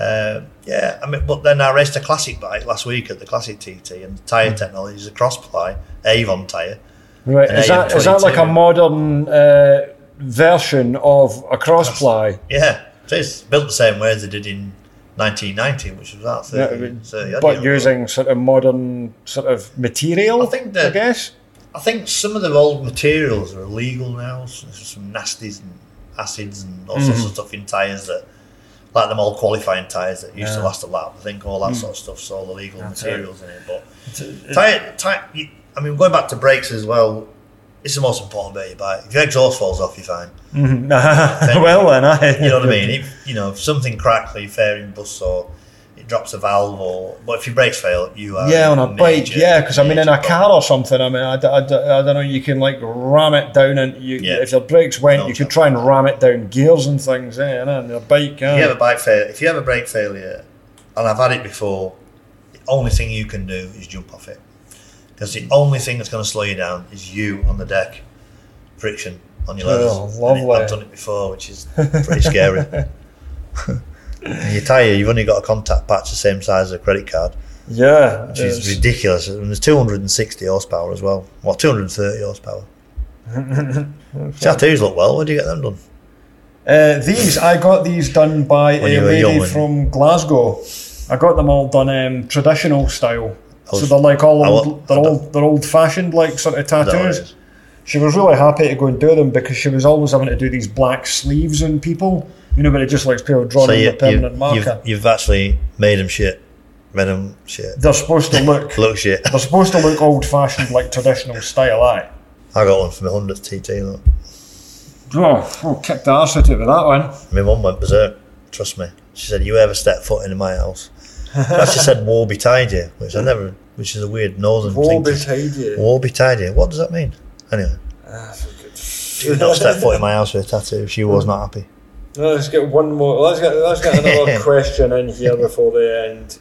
[SPEAKER 2] uh, yeah, I mean, but then I raced a classic bike last week at the classic TT, and the tire technology is a cross ply Avon tire.
[SPEAKER 1] Right. Is that, is that like a modern uh, version of a cross ply?
[SPEAKER 2] Yeah, it is built the same way as they did in 1990, which was that 30,
[SPEAKER 1] Yeah,
[SPEAKER 2] 30
[SPEAKER 1] but using sort of modern sort of material,
[SPEAKER 2] I think that-
[SPEAKER 1] I guess.
[SPEAKER 2] I think some of the old materials are illegal now. So there's some nasties and acids and all sorts
[SPEAKER 1] Mm-hmm.
[SPEAKER 2] of stuff in tyres that, like them old qualifying tyres that used to last a lap. I think all that sort of stuff's all illegal
[SPEAKER 1] That's
[SPEAKER 2] materials in it. But tyre, tyre, you, I mean, going back to brakes as well. It's the most important bit of your bike. If your exhaust falls off, you're fine.
[SPEAKER 1] Mhm. well then, I,
[SPEAKER 2] You know what I mean? If you know if something cracks or your fairing busts or it drops a valve or but if your brakes fail, you are
[SPEAKER 1] Yeah, on a bike. Yeah, because I mean, in a car or something, I mean, I I don't know. You can like ram it down, and you
[SPEAKER 2] Yeah.
[SPEAKER 1] if your brakes went,
[SPEAKER 2] No
[SPEAKER 1] you could try and ram it down gears and things. Yeah, and your bike.
[SPEAKER 2] If you
[SPEAKER 1] eh.
[SPEAKER 2] have a bike fail, if you have a brake failure, and I've had it before, the only thing you can do is jump off it, because the only thing that's going to slow you down is you on the deck, friction on your.
[SPEAKER 1] Oh, lovely.
[SPEAKER 2] I've done it before, which is pretty scary. And your tyre, you've only got a contact patch the same size as a credit card,
[SPEAKER 1] yeah,
[SPEAKER 2] which is ridiculous. And there's 260 horsepower as well, well, 230 horsepower. Tattoos look well. Where do you get them done?
[SPEAKER 1] Uh, these I got these done by
[SPEAKER 2] When
[SPEAKER 1] a lady from Glasgow. I got them all done um, traditional style.
[SPEAKER 2] Was-
[SPEAKER 1] so they're like all old, they're old, they're old fashioned like sort of
[SPEAKER 2] Is that what it
[SPEAKER 1] tattoos. She was really happy to go and do them because she was always having to do these black sleeves on people. You know, but it just like people drawn
[SPEAKER 2] So
[SPEAKER 1] in
[SPEAKER 2] you,
[SPEAKER 1] with permanent
[SPEAKER 2] you,
[SPEAKER 1] marker.
[SPEAKER 2] you've, you've actually made them shit, made them shit,
[SPEAKER 1] They're supposed to look.
[SPEAKER 2] look shit.
[SPEAKER 1] they're supposed to look old fashioned, like traditional style. Aye.
[SPEAKER 2] I got one for my hundredth TT. Look.
[SPEAKER 1] Oh, oh, kicked the arse out of it with that one.
[SPEAKER 2] My mum went berserk. Trust me. She said, "You ever step foot into my house?" She actually said, "Woe betide you," which I never, which is a weird northern thing. to-
[SPEAKER 1] betide you.
[SPEAKER 2] Woe betide you. What does that mean? Anyway, ah, do not step foot in my house with a tattoo. If she was not happy.
[SPEAKER 1] Let's get one more. Let's get let's get another question in here before the end.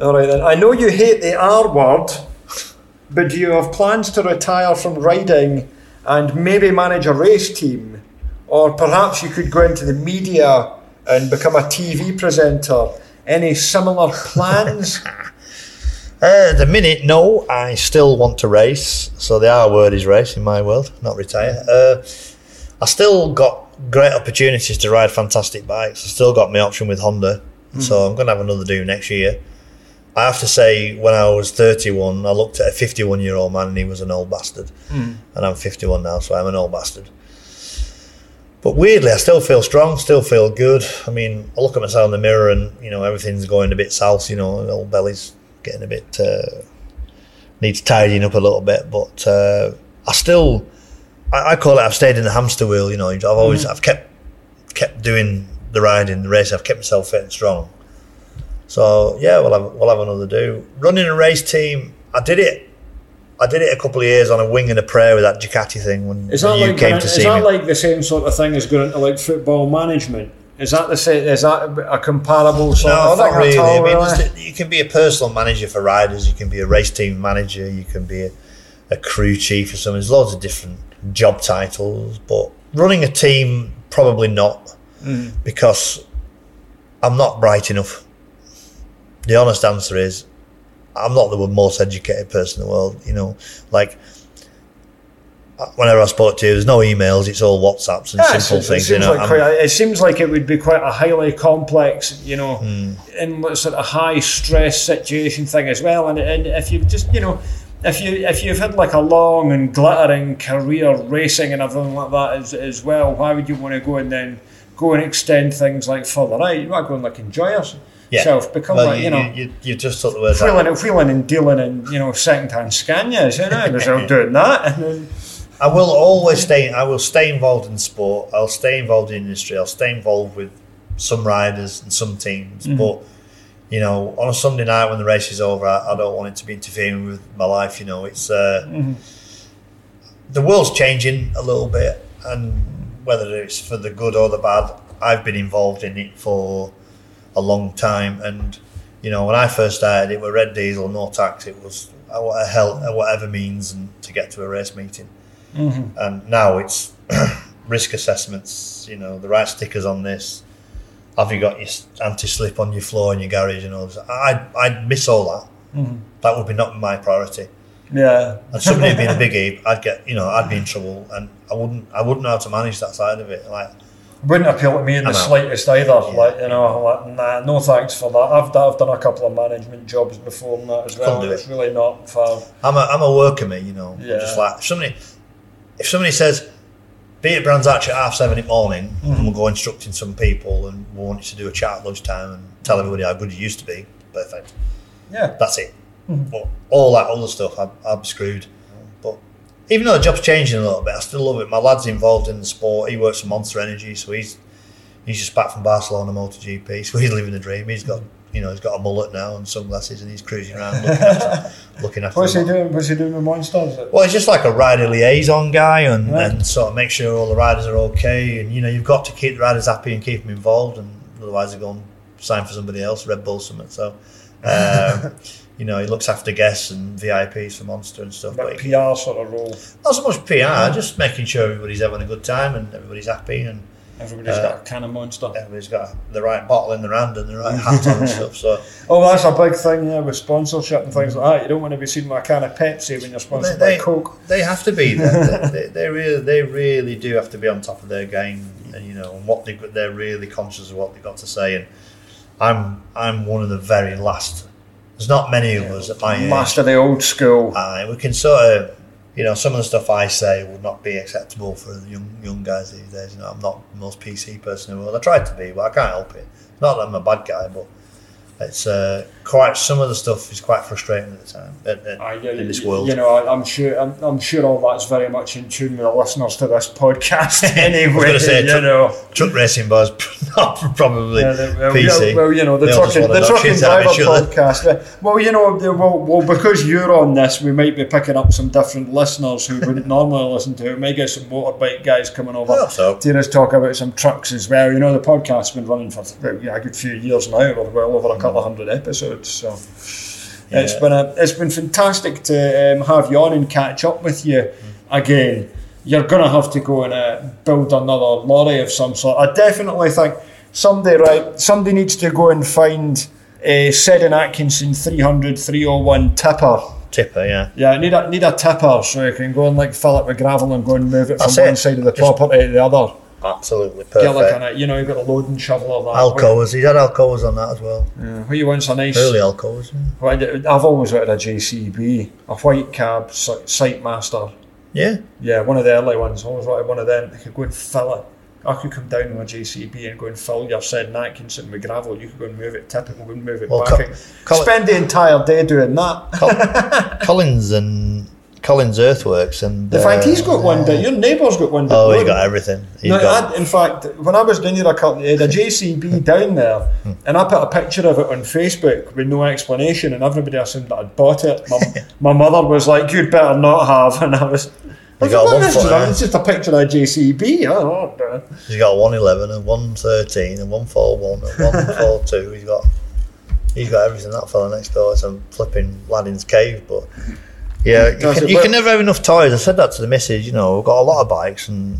[SPEAKER 1] All right then. I know you hate the R word, but do you have plans to retire from riding and maybe manage a race team, or perhaps you could go into the media and become a TV presenter? Any similar plans?
[SPEAKER 2] Uh, the minute, no. I still want to race, so the R word is race in my world, not retire. Uh, I still got great opportunities to ride fantastic bikes. I still got my option with Honda, so I'm going to have another do next year. I have to say, when I was 31, I looked at a 51 year old man and he was an old bastard.
[SPEAKER 1] Hmm.
[SPEAKER 2] And I'm 51 now, so I'm an old bastard. But weirdly, I still feel strong, still feel good. I mean, I look at myself in the mirror and, you know, everything's going a bit south, you know, the old belly's getting a bit, uh, needs tidying up a little bit. But uh, I still, I, I call it, I've stayed in the hamster wheel, you know, I've mm-hmm. always, I've kept, kept doing the riding, the race, I've kept myself fit and strong. So yeah, we'll have we'll have another do. Running a race team, I did it. I did it a couple of years on a wing and a prayer with that Ducati thing when
[SPEAKER 1] Is that
[SPEAKER 2] you
[SPEAKER 1] like
[SPEAKER 2] came
[SPEAKER 1] is
[SPEAKER 2] to see Is
[SPEAKER 1] that
[SPEAKER 2] me.
[SPEAKER 1] like the same sort of thing as going into like football management? Is that the same? Is that a comparable sort
[SPEAKER 2] no,
[SPEAKER 1] of
[SPEAKER 2] not
[SPEAKER 1] thing
[SPEAKER 2] really.
[SPEAKER 1] at all?
[SPEAKER 2] I mean,
[SPEAKER 1] really?
[SPEAKER 2] you can be a personal manager for riders. You can be a race team manager. You can be a, a crew chief or something. There's loads of different job titles, but running a team probably not
[SPEAKER 1] Mm.
[SPEAKER 2] because I'm not bright enough. The honest answer is, I'm not the most educated person in the world. You know, like whenever I spoke to you, there's no emails. It's all WhatsApps and
[SPEAKER 1] Yeah,
[SPEAKER 2] simple things.
[SPEAKER 1] it,
[SPEAKER 2] You
[SPEAKER 1] seems
[SPEAKER 2] know,
[SPEAKER 1] like quite it seems like it would be quite a highly complex, you know,
[SPEAKER 2] Hmm.
[SPEAKER 1] in sort of high stress situation thing as well. And, and if you just, you know, if you if you've had like a long and glittering career racing and everything like that as, as well, why would you want to go and then go and extend things like further out? You might go and like enjoy yourself, become
[SPEAKER 2] Well,
[SPEAKER 1] like you, know.
[SPEAKER 2] you, you just took the words out.
[SPEAKER 1] Wheeling, wheeling and dealing and you know second-hand Scanias, you know, all doing that, and then
[SPEAKER 2] I will always stay. I will stay involved in sport. I'll stay involved in industry. I'll stay involved with some riders and some teams.
[SPEAKER 1] Mm-hmm.
[SPEAKER 2] But you know, on a Sunday night when the race is over, I, I don't want it to be interfering with my life. You know, it's uh,
[SPEAKER 1] Mm-hmm.
[SPEAKER 2] the world's changing a little bit, and whether it's for the good or the bad, I've been involved in it for a long time. And you know, when I first started, it was red diesel, no tax. It was what hell, whatever means, and to get to a race meeting and now it's risk assessments. You know, the right stickers on this. Have you got your anti-slip on your floor in your garage and all? that? I I'd miss all that. Mm-hmm. That would be not my priority.
[SPEAKER 1] yeah,
[SPEAKER 2] And somebody being a big heap, I'd get you know I'd be in trouble, and I wouldn't I wouldn't know how to manage that side of it. Like
[SPEAKER 1] wouldn't appeal to me in the slightest either. Like you know, like, nah, no thanks for that. I've done, I've done a couple of management jobs before and that as well. And It's really not for
[SPEAKER 2] I'm a I'm a worker, me. You know,
[SPEAKER 1] Yeah.
[SPEAKER 2] just like if somebody if somebody says. Be at Brands Hatch at half seven in the morning, mm-hmm. and we'll go instructing some people, and we want you to do a chat at lunchtime and tell everybody how good you used to be. Perfect.
[SPEAKER 1] yeah.
[SPEAKER 2] That's it. Mm-hmm. But all that other stuff, I'd be screwed. But even though the job's changing a little bit, I still love it. My lad's involved in the sport. He works for Monster Energy, so he's he's just back from Barcelona MotoGP, so he's living the dream. He's got you know he's got a mullet now and sunglasses, and he's cruising around looking after, looking after
[SPEAKER 1] What's he
[SPEAKER 2] them.
[SPEAKER 1] doing? What's he doing with monsters?
[SPEAKER 2] Well, he's just like a rider liaison guy, and,
[SPEAKER 1] Right.
[SPEAKER 2] and sort of make sure all the riders are okay. And you know, you've got to keep the riders happy and keep them involved, and otherwise they go and sign for somebody else, Red Bull, something. So, um, you know, he looks after guests and VIPs for Monster and stuff.
[SPEAKER 1] That
[SPEAKER 2] But he-
[SPEAKER 1] PR sort of role.
[SPEAKER 2] not so much PR, just making sure everybody's having a good time and everybody's happy and
[SPEAKER 1] Everybody's
[SPEAKER 2] Uh,
[SPEAKER 1] got a can of monster.
[SPEAKER 2] everybody's got the right bottle in their hand and the right hat on and stuff. So
[SPEAKER 1] Oh, that's a big thing, yeah, with sponsorship and things like that. You don't want to be seen with a can of Pepsi when you're sponsored
[SPEAKER 2] They-
[SPEAKER 1] by Coke.
[SPEAKER 2] they have to be. They, they, they really, they really do have to be on top of their game, and you know, and what they they're really conscious of what they've got to say. And I'm I'm one of the very last. There's not many of us at my age.
[SPEAKER 1] Master the old school.
[SPEAKER 2] Aye, we can sort of, you know, some of the stuff I say would not be acceptable for young young guys these days. You know, I'm not the most PC person in the world. I tried to be, but I can't help it. Not that I'm a bad guy, but it's uh, quite some of the stuff is quite frustrating at the time at, at-
[SPEAKER 1] I,
[SPEAKER 2] in this world.
[SPEAKER 1] You know, I, I'm sure. I'm, I'm sure all that's very much in tune with the listeners to this podcast. Anyway,
[SPEAKER 2] say,
[SPEAKER 1] you
[SPEAKER 2] tr-
[SPEAKER 1] know.
[SPEAKER 2] Truck racing bars, not probably
[SPEAKER 1] Yeah, the- well,
[SPEAKER 2] PC.
[SPEAKER 1] well, you know, the
[SPEAKER 2] They all just
[SPEAKER 1] trucking, the trucking
[SPEAKER 2] shit out of
[SPEAKER 1] driver podcast. Well, you know, well, well, because you're on this, we might be picking up some different listeners who wouldn't normally listen to it. We might get some motorbike guys coming over
[SPEAKER 2] so.
[SPEAKER 1] to us talk about some trucks as well. You know, the podcast's been running for yeah, a good few years now. Well over a couple of hundred episodes, so. It's
[SPEAKER 2] Yeah.
[SPEAKER 1] been a, it's been fantastic to um, have you on and catch up with you again. You're gonna have to go and uh, build another lorry of some sort. I definitely think somebody right somebody needs to go and find a Seddon Atkinson 300 301 tipper.
[SPEAKER 2] Tipper, yeah.
[SPEAKER 1] Yeah, I need a need a tipper so you can go and like fill it with gravel and go and move it from
[SPEAKER 2] That's
[SPEAKER 1] one
[SPEAKER 2] it.
[SPEAKER 1] side of the
[SPEAKER 2] Just-
[SPEAKER 1] property to the other.
[SPEAKER 2] Absolutely
[SPEAKER 1] Get like
[SPEAKER 2] perfect.
[SPEAKER 1] an, uh, you know, you've got a load and shovel or that.
[SPEAKER 2] Alcovas, he's had Alcovas on that as well.
[SPEAKER 1] Yeah, what you want's a nice.
[SPEAKER 2] Early Alcovas. yeah.
[SPEAKER 1] I've always wanted a JCB, a white cab si- site master.
[SPEAKER 2] Yeah,
[SPEAKER 1] Yeah, one of the early ones. I always wanted one of them. I could go and fill it. I could come down with a JCB and go and fill your Seddon Atkinson with gravel. You could go and move it typical, go and move it
[SPEAKER 2] Well,
[SPEAKER 1] back.
[SPEAKER 2] Col-
[SPEAKER 1] Spend the entire day doing that.
[SPEAKER 2] Collins and Collins Earthworks and.
[SPEAKER 1] the fact,
[SPEAKER 2] uh,
[SPEAKER 1] he's got one day. Your neighbour's got one day.
[SPEAKER 2] Oh, he got everything. He's
[SPEAKER 1] No,
[SPEAKER 2] got,
[SPEAKER 1] I, in fact, when I was down there a couple, he had a JCB down there,
[SPEAKER 2] Hmm.
[SPEAKER 1] and I put a picture of it on Facebook with no explanation, and everybody assumed that I'd bought it. My, my mother was like, "You'd better not have," and I was. I
[SPEAKER 2] got one
[SPEAKER 1] "What is
[SPEAKER 2] foot, eh?
[SPEAKER 1] It's just a picture of a JCB. I
[SPEAKER 2] he's got a 111 and 113 and 141 and 142. he's got. He's got everything. That fella next door. It's a flipping Laddin's cave, but. Yeah, you, can, you can never have enough toys. I said that to the missus. You know, we've got a lot of bikes and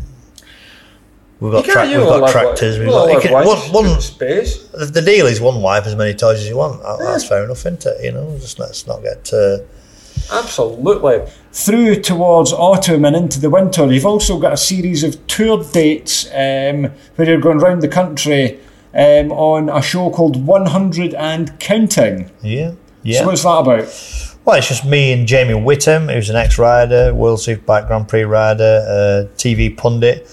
[SPEAKER 2] we've got tra- we've got tractors. We've got can,
[SPEAKER 1] one
[SPEAKER 2] one, one,
[SPEAKER 1] space.
[SPEAKER 2] the deal is one wipe as many toys as you want. That- That's fair enough, isn't it? You know, just let's not get. Uh,
[SPEAKER 1] Absolutely. Through towards autumn and into the winter, you've also got a series of tour dates um, where you're going round the country um, on a show called 100 and Counting.
[SPEAKER 2] yeah, yeah.
[SPEAKER 1] So what's that about?
[SPEAKER 2] Well, it's just me and Jamie Whittam, who's an ex-rider, World Superbike Grand Prix rider, uh, TV pundit.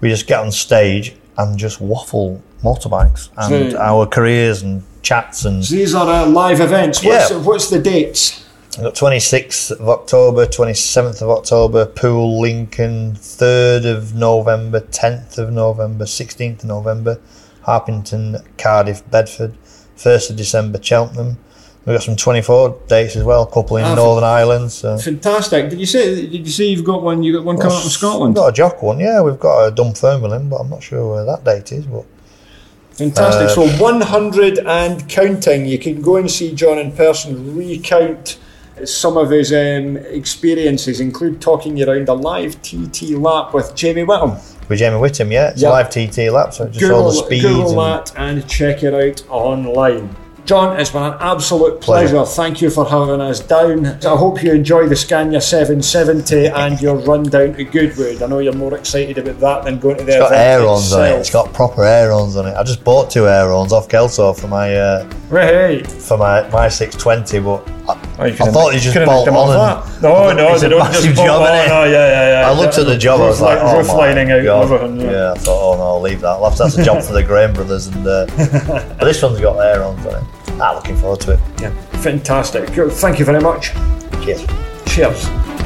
[SPEAKER 2] We just get on stage and just waffle motorbikes and
[SPEAKER 1] So-
[SPEAKER 2] our careers and chats and.
[SPEAKER 1] So these are uh, live events. What's,
[SPEAKER 2] Yeah.
[SPEAKER 1] what's the dates?
[SPEAKER 2] I've got 26th of October, 27th of October, Poole, Lincoln, 3rd of November, 10th of November, 16th of November, Harpington, Cardiff, Bedford, 1st of December, Cheltenham. We've got some 24 dates as well, a couple in
[SPEAKER 1] Ah,
[SPEAKER 2] Northern Ireland. So.
[SPEAKER 1] Fantastic. Did you say? Did you say you've got one? You got one coming up from Scotland.
[SPEAKER 2] We've got a Jock one, yeah. We've got a Dunfermline, but I'm not sure where that date is. But
[SPEAKER 1] Fantastic.
[SPEAKER 2] Uh,
[SPEAKER 1] so 100 and counting. You can go and see John in person, recount some of his um, experiences, include talking you around a live TT lap with Jamie Whittam.
[SPEAKER 2] with Jamie Whittam, yeah, it's a live TT lap, so just all the speeds.
[SPEAKER 1] Google
[SPEAKER 2] and-
[SPEAKER 1] that and check it out online. John, it's been an absolute pleasure.
[SPEAKER 2] Pleasure.
[SPEAKER 1] Thank you for having us down. I hope you enjoy the Scania 770 and your run down to Goodwood. I know you're more excited about that than going to the
[SPEAKER 2] It's got air-ons on it. It's got proper air-ons on it. I just bought two air-ons off Kelso for my uh,
[SPEAKER 1] Right.
[SPEAKER 2] for my my 620, but I,
[SPEAKER 1] Oh, you
[SPEAKER 2] I thought you just bolt on and.
[SPEAKER 1] No, no,
[SPEAKER 2] it's
[SPEAKER 1] they
[SPEAKER 2] a
[SPEAKER 1] don't just bolt
[SPEAKER 2] job,
[SPEAKER 1] on. No, yeah, yeah, yeah.
[SPEAKER 2] I looked at the job. I was
[SPEAKER 1] Roof
[SPEAKER 2] like,
[SPEAKER 1] li-
[SPEAKER 2] oh
[SPEAKER 1] roof lining out
[SPEAKER 2] God.
[SPEAKER 1] everything. Yeah.
[SPEAKER 2] Yeah, I thought, oh no, I'll leave that. That's, that's a job for the Graham brothers, and uh, but this one's got air-ons on it. Ah, looking forward to it.
[SPEAKER 1] yeah, fantastic. Thank you very much.
[SPEAKER 2] Cheers.
[SPEAKER 1] Cheers.